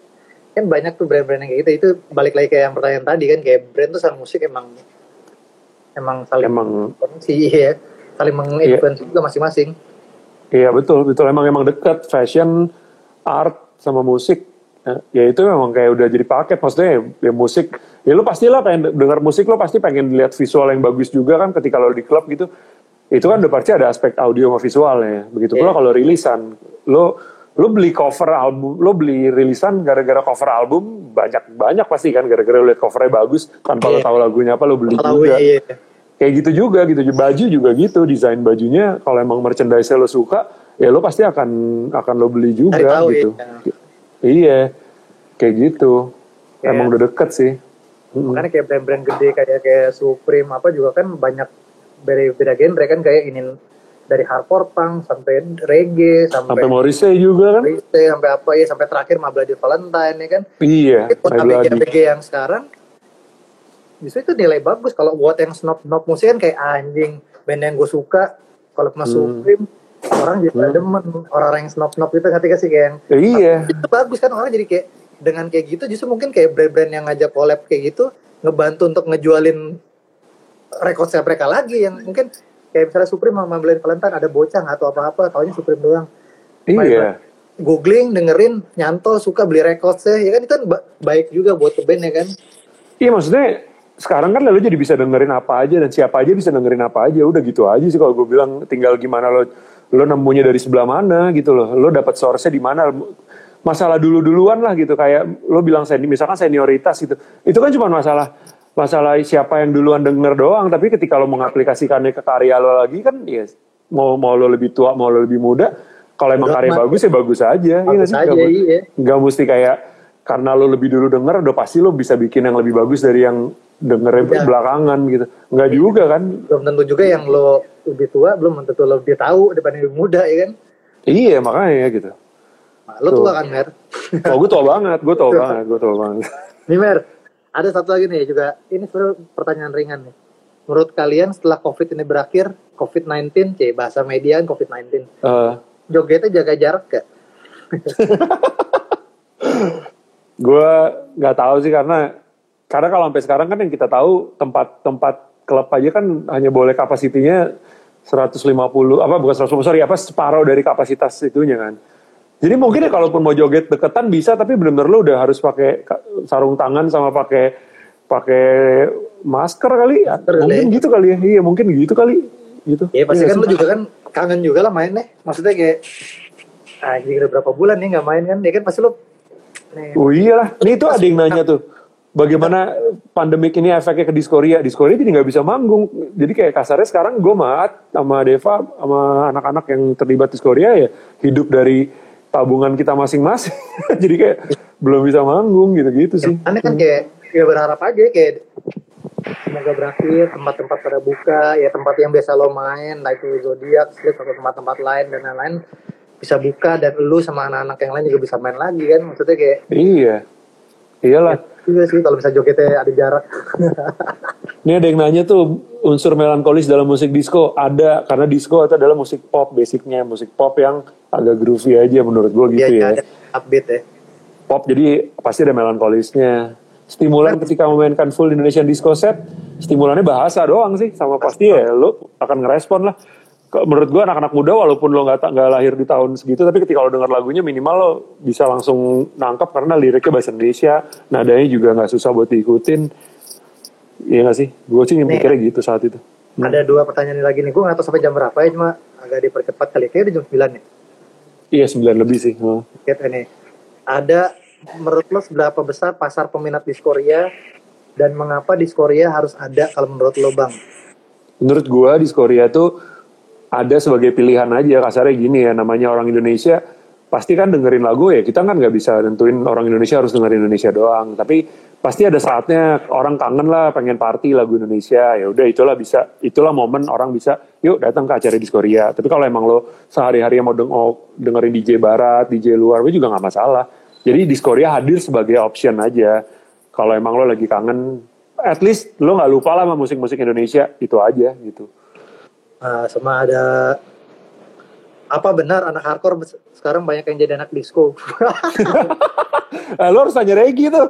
A: Kan banyak tuh brand-brand yang kayak gitu. Itu balik lagi kayak yang pertanyaan tadi kan kayak brand tuh sama musik emang emang saling
B: Emang
A: sih ya saling menginfluence juga masing-masing.
B: Iya betul betul. Emang emang deket fashion art sama musik ya, ya itu memang kayak udah jadi paket. Maksudnya ya, ya musik ya lu pastilah pengen dengar musik lo pasti pengen lihat visual yang bagus juga kan ketika lo di klub gitu. Itu kan udah pasti ada aspek audio sama visualnya begitu pula
A: Iya.
B: kalau rilisan. Lo lo beli cover album lo beli rilisan gara-gara cover album banyak banyak pasti kan gara-gara lo lihat covernya bagus. Tanpa lo
A: Iya.
B: tahu lagunya apa lo beli juga.
A: iya
B: kayak gitu juga gitu. Baju juga gitu desain bajunya. Kalau emang merchandise lo suka ya lo pasti akan akan lo beli juga
A: tahu,
B: gitu.
A: iya.
B: Iya kayak gitu.
A: Kayak-
B: emang udah deket sih.
A: Makanya kayak brand-brand gede kayak kayak Supreme apa juga kan banyak beda beda genre kan kayak ini dari hardcore punk sampai reggae sampai,
B: sampai Morrissey juga kan?
A: Morrissey, sampai apa ya sampai terakhir My Bloody Valentine ya kan?
B: Iya Bloody.
A: ABG yang sekarang justru itu nilai bagus. Kalau buat yang snob snob musik kan kayak anjing band yang gue suka kalau
B: Hmm.
A: mas Supreme orang jadi pada demen. Orang-orang yang snob snob itu ngerti gak sih kayak yang
B: Ya, iya.
A: Itu bagus kan orang jadi kayak dengan kayak gitu justru mungkin kayak brand-brand yang ngajak collab kayak gitu ngebantu untuk ngejualin sale mereka lagi yang mungkin kayak misalnya Supreme sama Blade Valentine ada bocah atau apa-apa taunya Supreme doang.
B: Iya.
A: Googling dengerin nyantol suka beli record saya ya kan? Itu kan ba- baik juga buat band ya kan?
B: Iya maksudnya sekarang kan lo jadi bisa dengerin apa aja dan siapa aja bisa dengerin apa aja udah gitu aja sih kalau gue bilang tinggal gimana lo lo nemunya dari sebelah mana gitu loh. Lo dapat source-nya di mana. Masalah dulu duluan lah gitu. Kayak lo bilang seni misalkan senioritas gitu. Itu kan cuma masalah masalah siapa yang duluan denger doang. Tapi ketika lo mengaplikasikannya ke karya lo lagi kan ya mau mau lo lebih tua mau lo lebih muda kalau emang karya bagus ya bagus aja nggak
A: Bagus
B: sih?
A: aja,
B: mu-
A: iya.
B: mesti kayak karena lo lebih dulu denger udah pasti lo bisa bikin yang lebih bagus dari yang dengernya
A: Iya.
B: belakangan gitu. Nggak juga kan?
A: Belum tentu juga yang lo lebih tua belum tentu lo lebih tahu dibanding lebih muda ya kan?
B: Iya makanya gitu.
A: Nah, lo
B: Tuh.
A: tua kan Mer?
B: Oh gue tua banget gue tua (laughs) banget gue tua banget.
A: Nih Mer ada satu lagi nih juga. Ini sebenarnya pertanyaan ringan nih. Menurut kalian setelah covid ini berakhir covid-19 c bahasa media kan covid-19
B: Eh,
A: jogetnya jaga jarak gak? (laughs)
B: gue nggak tahu sih karena karena kalau sampai sekarang kan yang kita tahu tempat-tempat klub aja kan hanya boleh kapasitinya 150 apa bukan 150 sorry apa separuh dari kapasitas itunya kan. Jadi mungkin ya kalaupun mau joget deketan bisa tapi benar-benar lo udah harus pakai ka- sarung tangan sama pakai pakai masker kali ya.
A: Masker kali
B: mungkin
A: ya.
B: gitu kali ya. Iya mungkin gitu kali. Gitu.
A: Ya pasti
B: Iya
A: kan lo juga kan kangen juga lah main nih. Maksudnya kayak anjing udah berapa bulan nih nggak main kan? Ya kan pasti lo nih,
B: Oh iyalah, ini tuh ada yang nanya tuh, bagaimana pandemik ini efeknya ke Diskoria? Diskoria jadi nggak bisa manggung, jadi kayak kasarnya sekarang gue maat sama Deva sama anak-anak yang terlibat Diskoria ya hidup dari tabungan kita masing-masing, (laughs) jadi kayak belum bisa manggung gitu-gitu sih.
A: aneh kan kayak ya berharap aja kayak semoga berakhir tempat-tempat pada buka ya tempat yang biasa lo main like zodiak atau tempat-tempat lain dan lain-lain bisa buka dan lu sama anak-anak yang lain juga bisa main lagi kan maksudnya kayak
B: Iya, iyalah.
A: juga sih kalau bisa jogetnya ada jarak (laughs)
B: Ini ada yang nanya tuh unsur melankolis dalam musik disco ada karena disco itu adalah musik pop basicnya musik pop yang agak groovy aja menurut gue gitu
A: ya,
B: ya.
A: upbeat ya
B: pop jadi pasti ada melankolisnya stimulan ketika memainkan full Indonesian disco set stimulannya bahasa doang sih sama pasti ya lo akan ngerespon lah menurut gua anak-anak muda walaupun lo nggak nggak lahir di tahun segitu tapi ketika lo dengar lagunya minimal lo bisa langsung nangkep karena liriknya bahasa Indonesia nadanya juga nggak susah buat diikutin Iya gak sih? Gue sih mikirnya gitu saat itu.
A: ada dua pertanyaan lagi nih gue nggak tahu sampai jam berapa ya cuma agak dipercepat kali kayaknya jam 9 nih
B: Iya sembilan lebih sih.
A: Kita ini ada menurut lo seberapa besar pasar peminat di Korea dan mengapa di Korea harus ada kalau menurut lo bang?
B: Menurut gua di Korea tuh ada sebagai pilihan aja kasarnya gini ya namanya orang Indonesia pasti kan dengerin lagu ya kita kan nggak bisa nentuin orang Indonesia harus dengerin Indonesia doang tapi pasti ada saatnya orang kangen lah pengen party lagu Indonesia ya udah itulah bisa itulah momen orang bisa yuk datang ke acara di Korea tapi kalau emang lo sehari-hari mau deng- mau dengerin DJ barat DJ luar itu juga nggak masalah. Jadi di Korea hadir sebagai option aja. Kalau emang lo lagi kangen at least lo nggak lupa lah sama musik-musik Indonesia itu aja gitu
A: Nah, sama ada apa benar anak hardcore sekarang banyak yang jadi anak disco? (laughs)
B: Eh, lo harus tanya Regi tuh.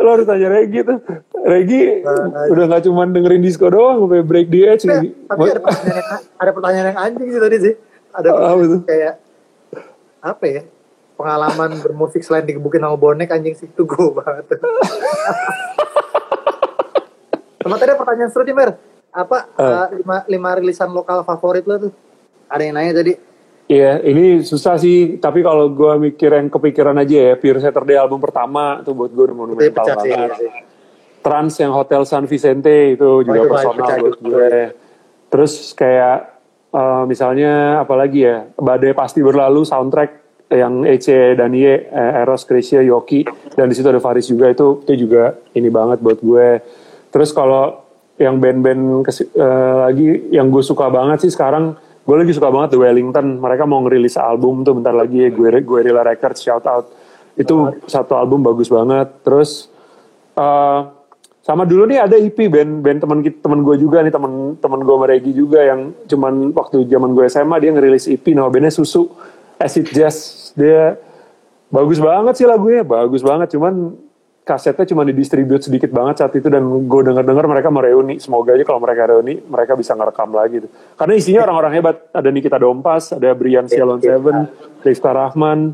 B: Lo harus tanya Regi tuh. Regi
A: Nah,
B: udah gak cuman dengerin disco doang, sampai break the edge.
A: Tapi tapi ada pertanyaan yang, ada pertanyaan yang anjing sih tadi sih. Ada
B: tuh?
A: kayak apa ya? Pengalaman bermusik selain digebukin sama bonek anjing sih itu gue banget. (laughs) sama tadi ada pertanyaan seru nih Mer. Apa
B: Eh.
A: uh, lima, lima rilisan lokal favorit lo tuh? Ada yang nanya tadi.
B: Iya, ini susah sih. Tapi kalau gue mikir yang kepikiran aja ya, Pure Saturday album pertama tuh buat gue monumental banget.
A: iya.
B: Trans yang Hotel San Vicente itu juga
A: itu
B: personal
A: pecah
B: buat
A: itu.
B: gue. Terus kayak eh, misalnya apalagi ya Badai Pasti Berlalu soundtrack yang Ece Danie, Eros, Krisya, Yoki dan di situ ada Faris juga itu itu juga ini banget buat gue. Terus kalau yang band-band eh, lagi yang gue suka banget sih sekarang gue lagi suka banget The Wellington. Mereka mau ngerilis album tuh bentar lagi gue gue Rila Records shout out. Itu satu album bagus banget. Terus eh, sama dulu nih ada EP band band teman teman gue juga nih teman teman gue sama Regi juga yang cuman waktu zaman gue SMA dia ngerilis EP nama bandnya Susu Acid Jazz dia bagus banget sih lagunya bagus banget cuman kasetnya cuma didistribute sedikit banget saat itu dan gue denger dengar mereka mau reuni semoga aja kalau mereka reuni mereka bisa ngerekam lagi tuh. karena isinya orang-orang hebat. Ada Nikita Dompas ada Brian Sialon Seven Rifka Rahman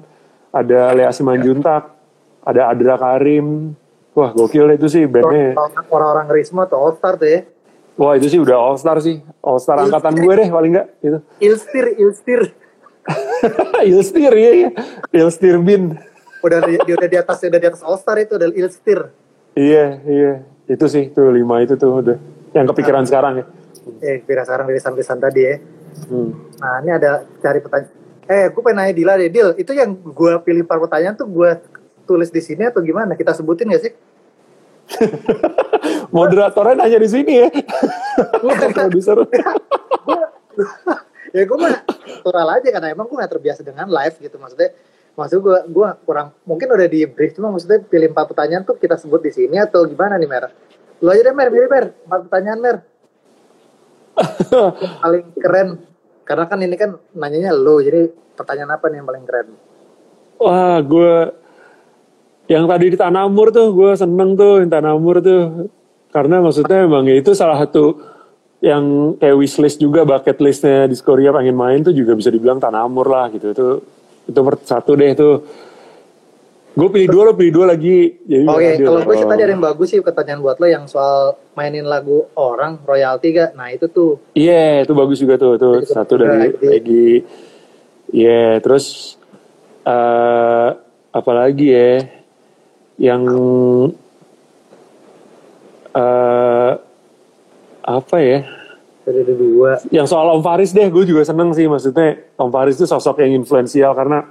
B: ada Lea Simanjuntak ada Adra Karim. Wah gokil itu sih bandnya.
A: Orang-orang Risma tuh All Star tuh ya.
B: wah itu sih udah all star sih. All star angkatan gue deh paling enggak gitu.
A: Ilstir, Ilstir. (laughs)
B: Ilstir ya ya Ilstir bin
A: Udah di, dia udah di atas udah di atas All Star itu udah Ilstir.
B: Iya, iya. Itu sih, tuh lima itu tuh udah. Yang kepikiran sekarang ya.
A: Eh, kira sekarang rilisan-rilisan tadi ya.
B: Hmm.
A: Nah, ini ada cari pertanyaan. Eh, gue pengen nanya Dila deh, Dil. Itu yang gue pilih par pertanyaan tuh gue tulis di sini atau gimana? Kita sebutin gak sih? (laughs)
B: Moderatornya nanya di sini ya. Produser. (laughs) (laughs)
A: ya gue mah natural aja karena emang gue gak terbiasa dengan live gitu maksudnya maksud gue gue kurang mungkin udah di brief cuma maksudnya pilih empat pertanyaan tuh kita sebut di sini atau gimana nih Mer? Lu aja deh Mer, pilih Mer, empat pertanyaan Mer. Yang (laughs) paling keren karena kan ini kan nanyanya lo jadi pertanyaan apa nih yang paling keren?
B: Wah, gue yang tadi di Tanamur tuh gue seneng tuh yang Tanamur tuh karena maksudnya emang ya itu salah satu yang kayak wishlist juga bucket listnya di Korea pengen main tuh juga bisa dibilang Tanamur lah gitu itu itu satu deh tuh gue pilih dua lo pilih dua lagi jadi
A: Oke,
B: adil.
A: kalau gue sih tadi ada yang bagus sih pertanyaan buat lo yang soal mainin lagu orang royalti gak? Nah itu tuh
B: Iya, itu bagus juga tuh. Tuh
A: Itu
B: satu dari
A: Egi.
B: Egi. Iya, terus eh apa lagi ya? Yang eh apa ya?
A: Ada dua.
B: Yang soal Om Faris deh, gue juga seneng sih. Maksudnya Om Faris itu sosok yang influensial karena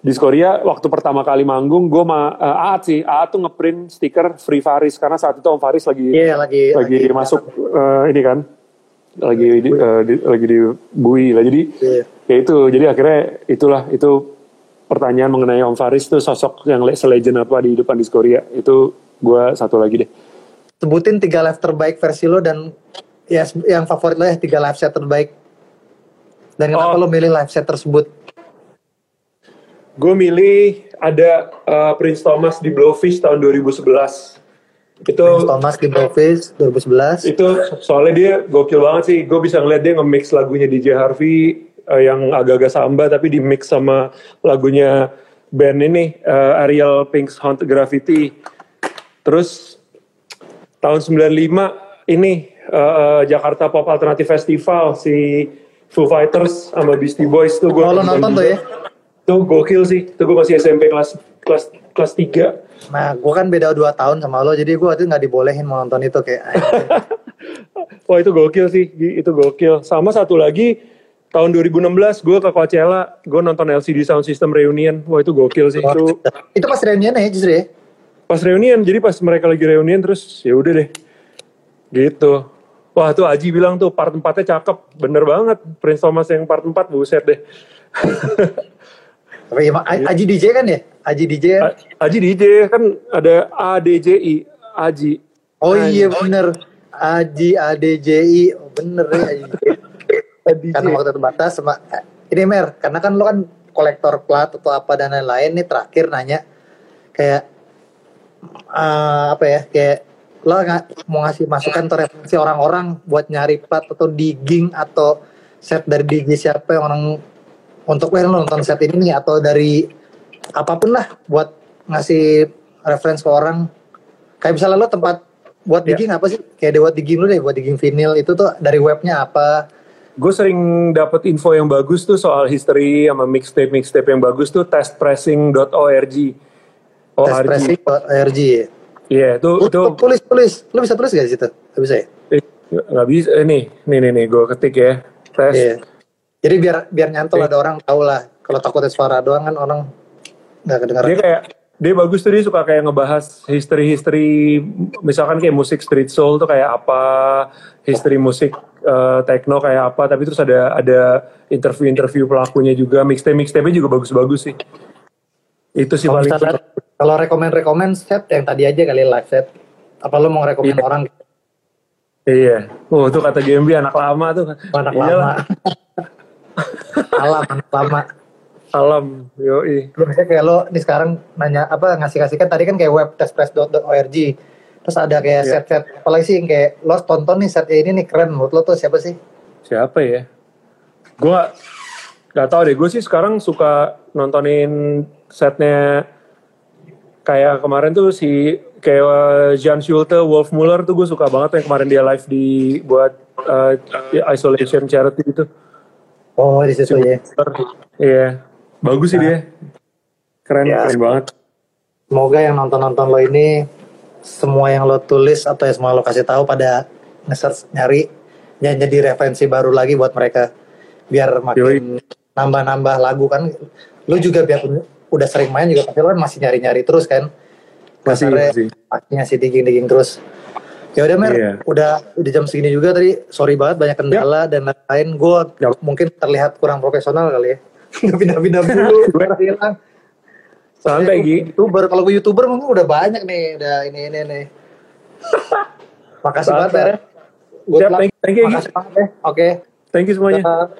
B: di Korea waktu pertama kali manggung gue ma eh, Aat sih. Aat tuh ngeprint stiker Free Faris. Karena saat itu Om Faris lagi
A: Iya lagi
B: lagi, masuk eh, ini kan. Lagi di, eh, di- lagi di bui lah. Jadi
A: Iya.
B: ya itu. Jadi akhirnya itulah itu pertanyaan mengenai Om Faris tuh sosok yang le- selegend apa di depan di Korea itu gue satu lagi deh.
A: Sebutin tiga live terbaik versi lo dan ya yang favorit lo ya tiga live set terbaik. Dan kenapa
B: Oh.
A: lo milih live set tersebut?
B: gue milih ada eh, Prince Thomas di Blowfish tahun 2011 itu
A: Prince Thomas di Blowfish 2011.
B: itu soalnya dia gokil banget sih gue bisa ngeliat dia nge-mix lagunya DJ Harvey eh, yang agak-agak samba tapi di mix sama lagunya band ini eh, Ariel Pink's Haunted Graffiti terus tahun 95 ini eh, Jakarta Pop Alternative Festival si Foo Fighters sama Beastie Boys tuh gue
A: Oh, lo nonton tuh ya?
B: tuh gokil sih itu gue masih SMP kelas kelas kelas 3
A: Nah, gue kan beda 2 tahun sama lo, jadi gue waktu itu nggak dibolehin mau nonton itu kayak. (laughs)
B: Wah itu gokil sih, itu gokil. Sama satu lagi, tahun 2016 gue ke Coachella, gue nonton LCD Sound System Reunion. Wah itu gokil sih. Itu
A: itu pas reunian ya justru ya?
B: pas reunion, jadi pas mereka lagi reunion terus ya udah deh. Gitu. Wah tuh Aji bilang tuh part 4-nya cakep, bener banget. Prince Thomas yang part 4, buset deh.
A: Tapi emang A- Aji DJ kan ya? Aji DJ ya?
B: A- Aji DJ kan ada ADJI, Aji.
A: Oh iya bener. Aji ADJI. Oh, bener ya Aji.
B: ADJ. (laughs)
A: karena waktu terbatas sama ini Mer, karena kan lo kan kolektor plat atau apa dan lain-lain nih terakhir nanya kayak eh, apa ya kayak lo nggak mau ngasih masukan atau referensi orang-orang buat nyari plat atau digging atau set dari DJ siapa yang orang untuk eh, lo nonton set ini nih atau dari apa pun lah buat ngasih referensi ke orang kayak misalnya lo tempat buat
B: Ya.
A: digging apa sih kayak buat digging lo deh buat digging vinyl itu tuh dari webnya apa
B: Gue sering dapat info yang bagus tuh soal history sama mixtape mixtape yang bagus tuh testpressing.org. ORG.
A: testpressing.org ya.
B: Iya, itu
A: Lu,
B: itu
A: lu tulis tulis. Lu bisa tulis gak di situ? Gak bisa ya?
B: eh, nggak bisa. Eh, nih, nih, nih, nih, gue ketik ya. Tes.
A: Iya. Jadi biar biar nyantol
B: Iya.
A: ada orang tahu lah. Kalau takutnya suara doang kan orang nggak kedengaran.
B: Dia kayak dia bagus tuh dia suka kayak ngebahas history-history misalkan kayak musik street soul tuh kayak apa, history musik eh, techno kayak apa, tapi terus ada ada interview-interview pelakunya juga, mixtape mixtape-nya juga bagus-bagus sih. Itu sih
A: Kalau
B: paling
A: misalnya kalau rekomend rekomend set yang tadi aja kali live set. Apa lu mau rekomend
B: Iya.
A: orang
B: Iya. Oh, tuh kata GMB anak lama tuh.
A: anak
B: Iya
A: lama? (laughs) Alam anak lama.
B: Alam, yoi.
A: Lu misalnya kayak lo nih sekarang nanya apa ngasih-ngasih kan tadi kan kayak web testpress.org. Terus ada kayak
B: Iya.
A: set-set apalagi sih kayak lo tonton nih set ini nih keren menurut lo tuh siapa sih?
B: Siapa ya? Gue gak, gak tau deh. Gue sih sekarang suka nontonin setnya kayak kemarin tuh si kayak Jan Schulte, Wolf Muller tuh gue suka banget yang kemarin dia live di buat uh, isolation charity gitu.
A: Oh di situ ya.
B: Iya, bagus sih dia. Keren,
A: Ya.
B: keren banget.
A: Semoga yang nonton-nonton lo ini semua yang lo tulis atau yang semua lo kasih tahu pada nge-search nyari jadi referensi baru lagi buat mereka biar makin nambah-nambah lagu kan lo juga biar udah sering main juga pasti lo kan masih nyari-nyari terus kan
B: Masih, masih.
A: pastinya sih digging-digging terus ya udah mer
B: Iya.
A: udah udah jam segini juga tadi sorry banget banyak kendala dan lain-lain gue
B: Ya.
A: mungkin terlihat kurang profesional kali ya (laughs) pindah-pindah dulu (laughs) hilang
B: Santai, Gi.
A: youtuber kalau gue youtuber mungkin udah banyak nih udah ini ini nih (laughs) makasih banget. Mer luck.
B: thank you,
A: makasih banget ya oke
B: Thank you semuanya.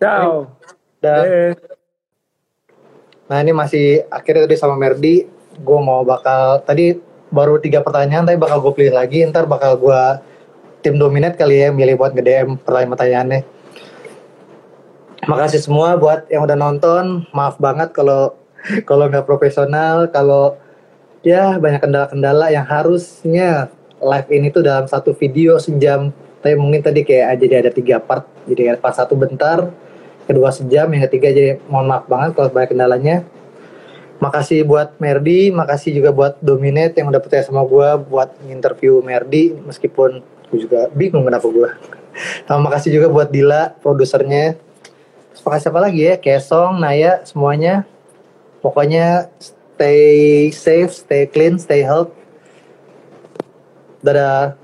B: Ciao.
A: Dah.
B: Eh.
A: Nah ini masih akhirnya tadi sama Merdi, gue mau bakal tadi baru tiga pertanyaan, tapi bakal gue pilih lagi, ntar bakal gue tim dominate kali ya milih buat nge-DM pertanyaan-pertanyaannya. Makasih semua buat yang udah nonton, maaf banget kalau kalau nggak profesional, kalau ya banyak kendala-kendala yang harusnya live ini tuh dalam satu video sejam, tapi mungkin tadi kayak jadi ada tiga part, jadi part satu bentar, kedua sejam, yang ketiga jadi mohon maaf banget kalau banyak kendalanya. Makasih buat Merdi, makasih juga buat Dominate yang udah percaya sama gue buat interview Merdi, meskipun gue juga bingung kenapa gue. Sama makasih juga buat Dila, produsernya. Makasih apa lagi ya, Kesong, Naya, semuanya. Pokoknya stay safe, stay clean, stay healthy. Dadah.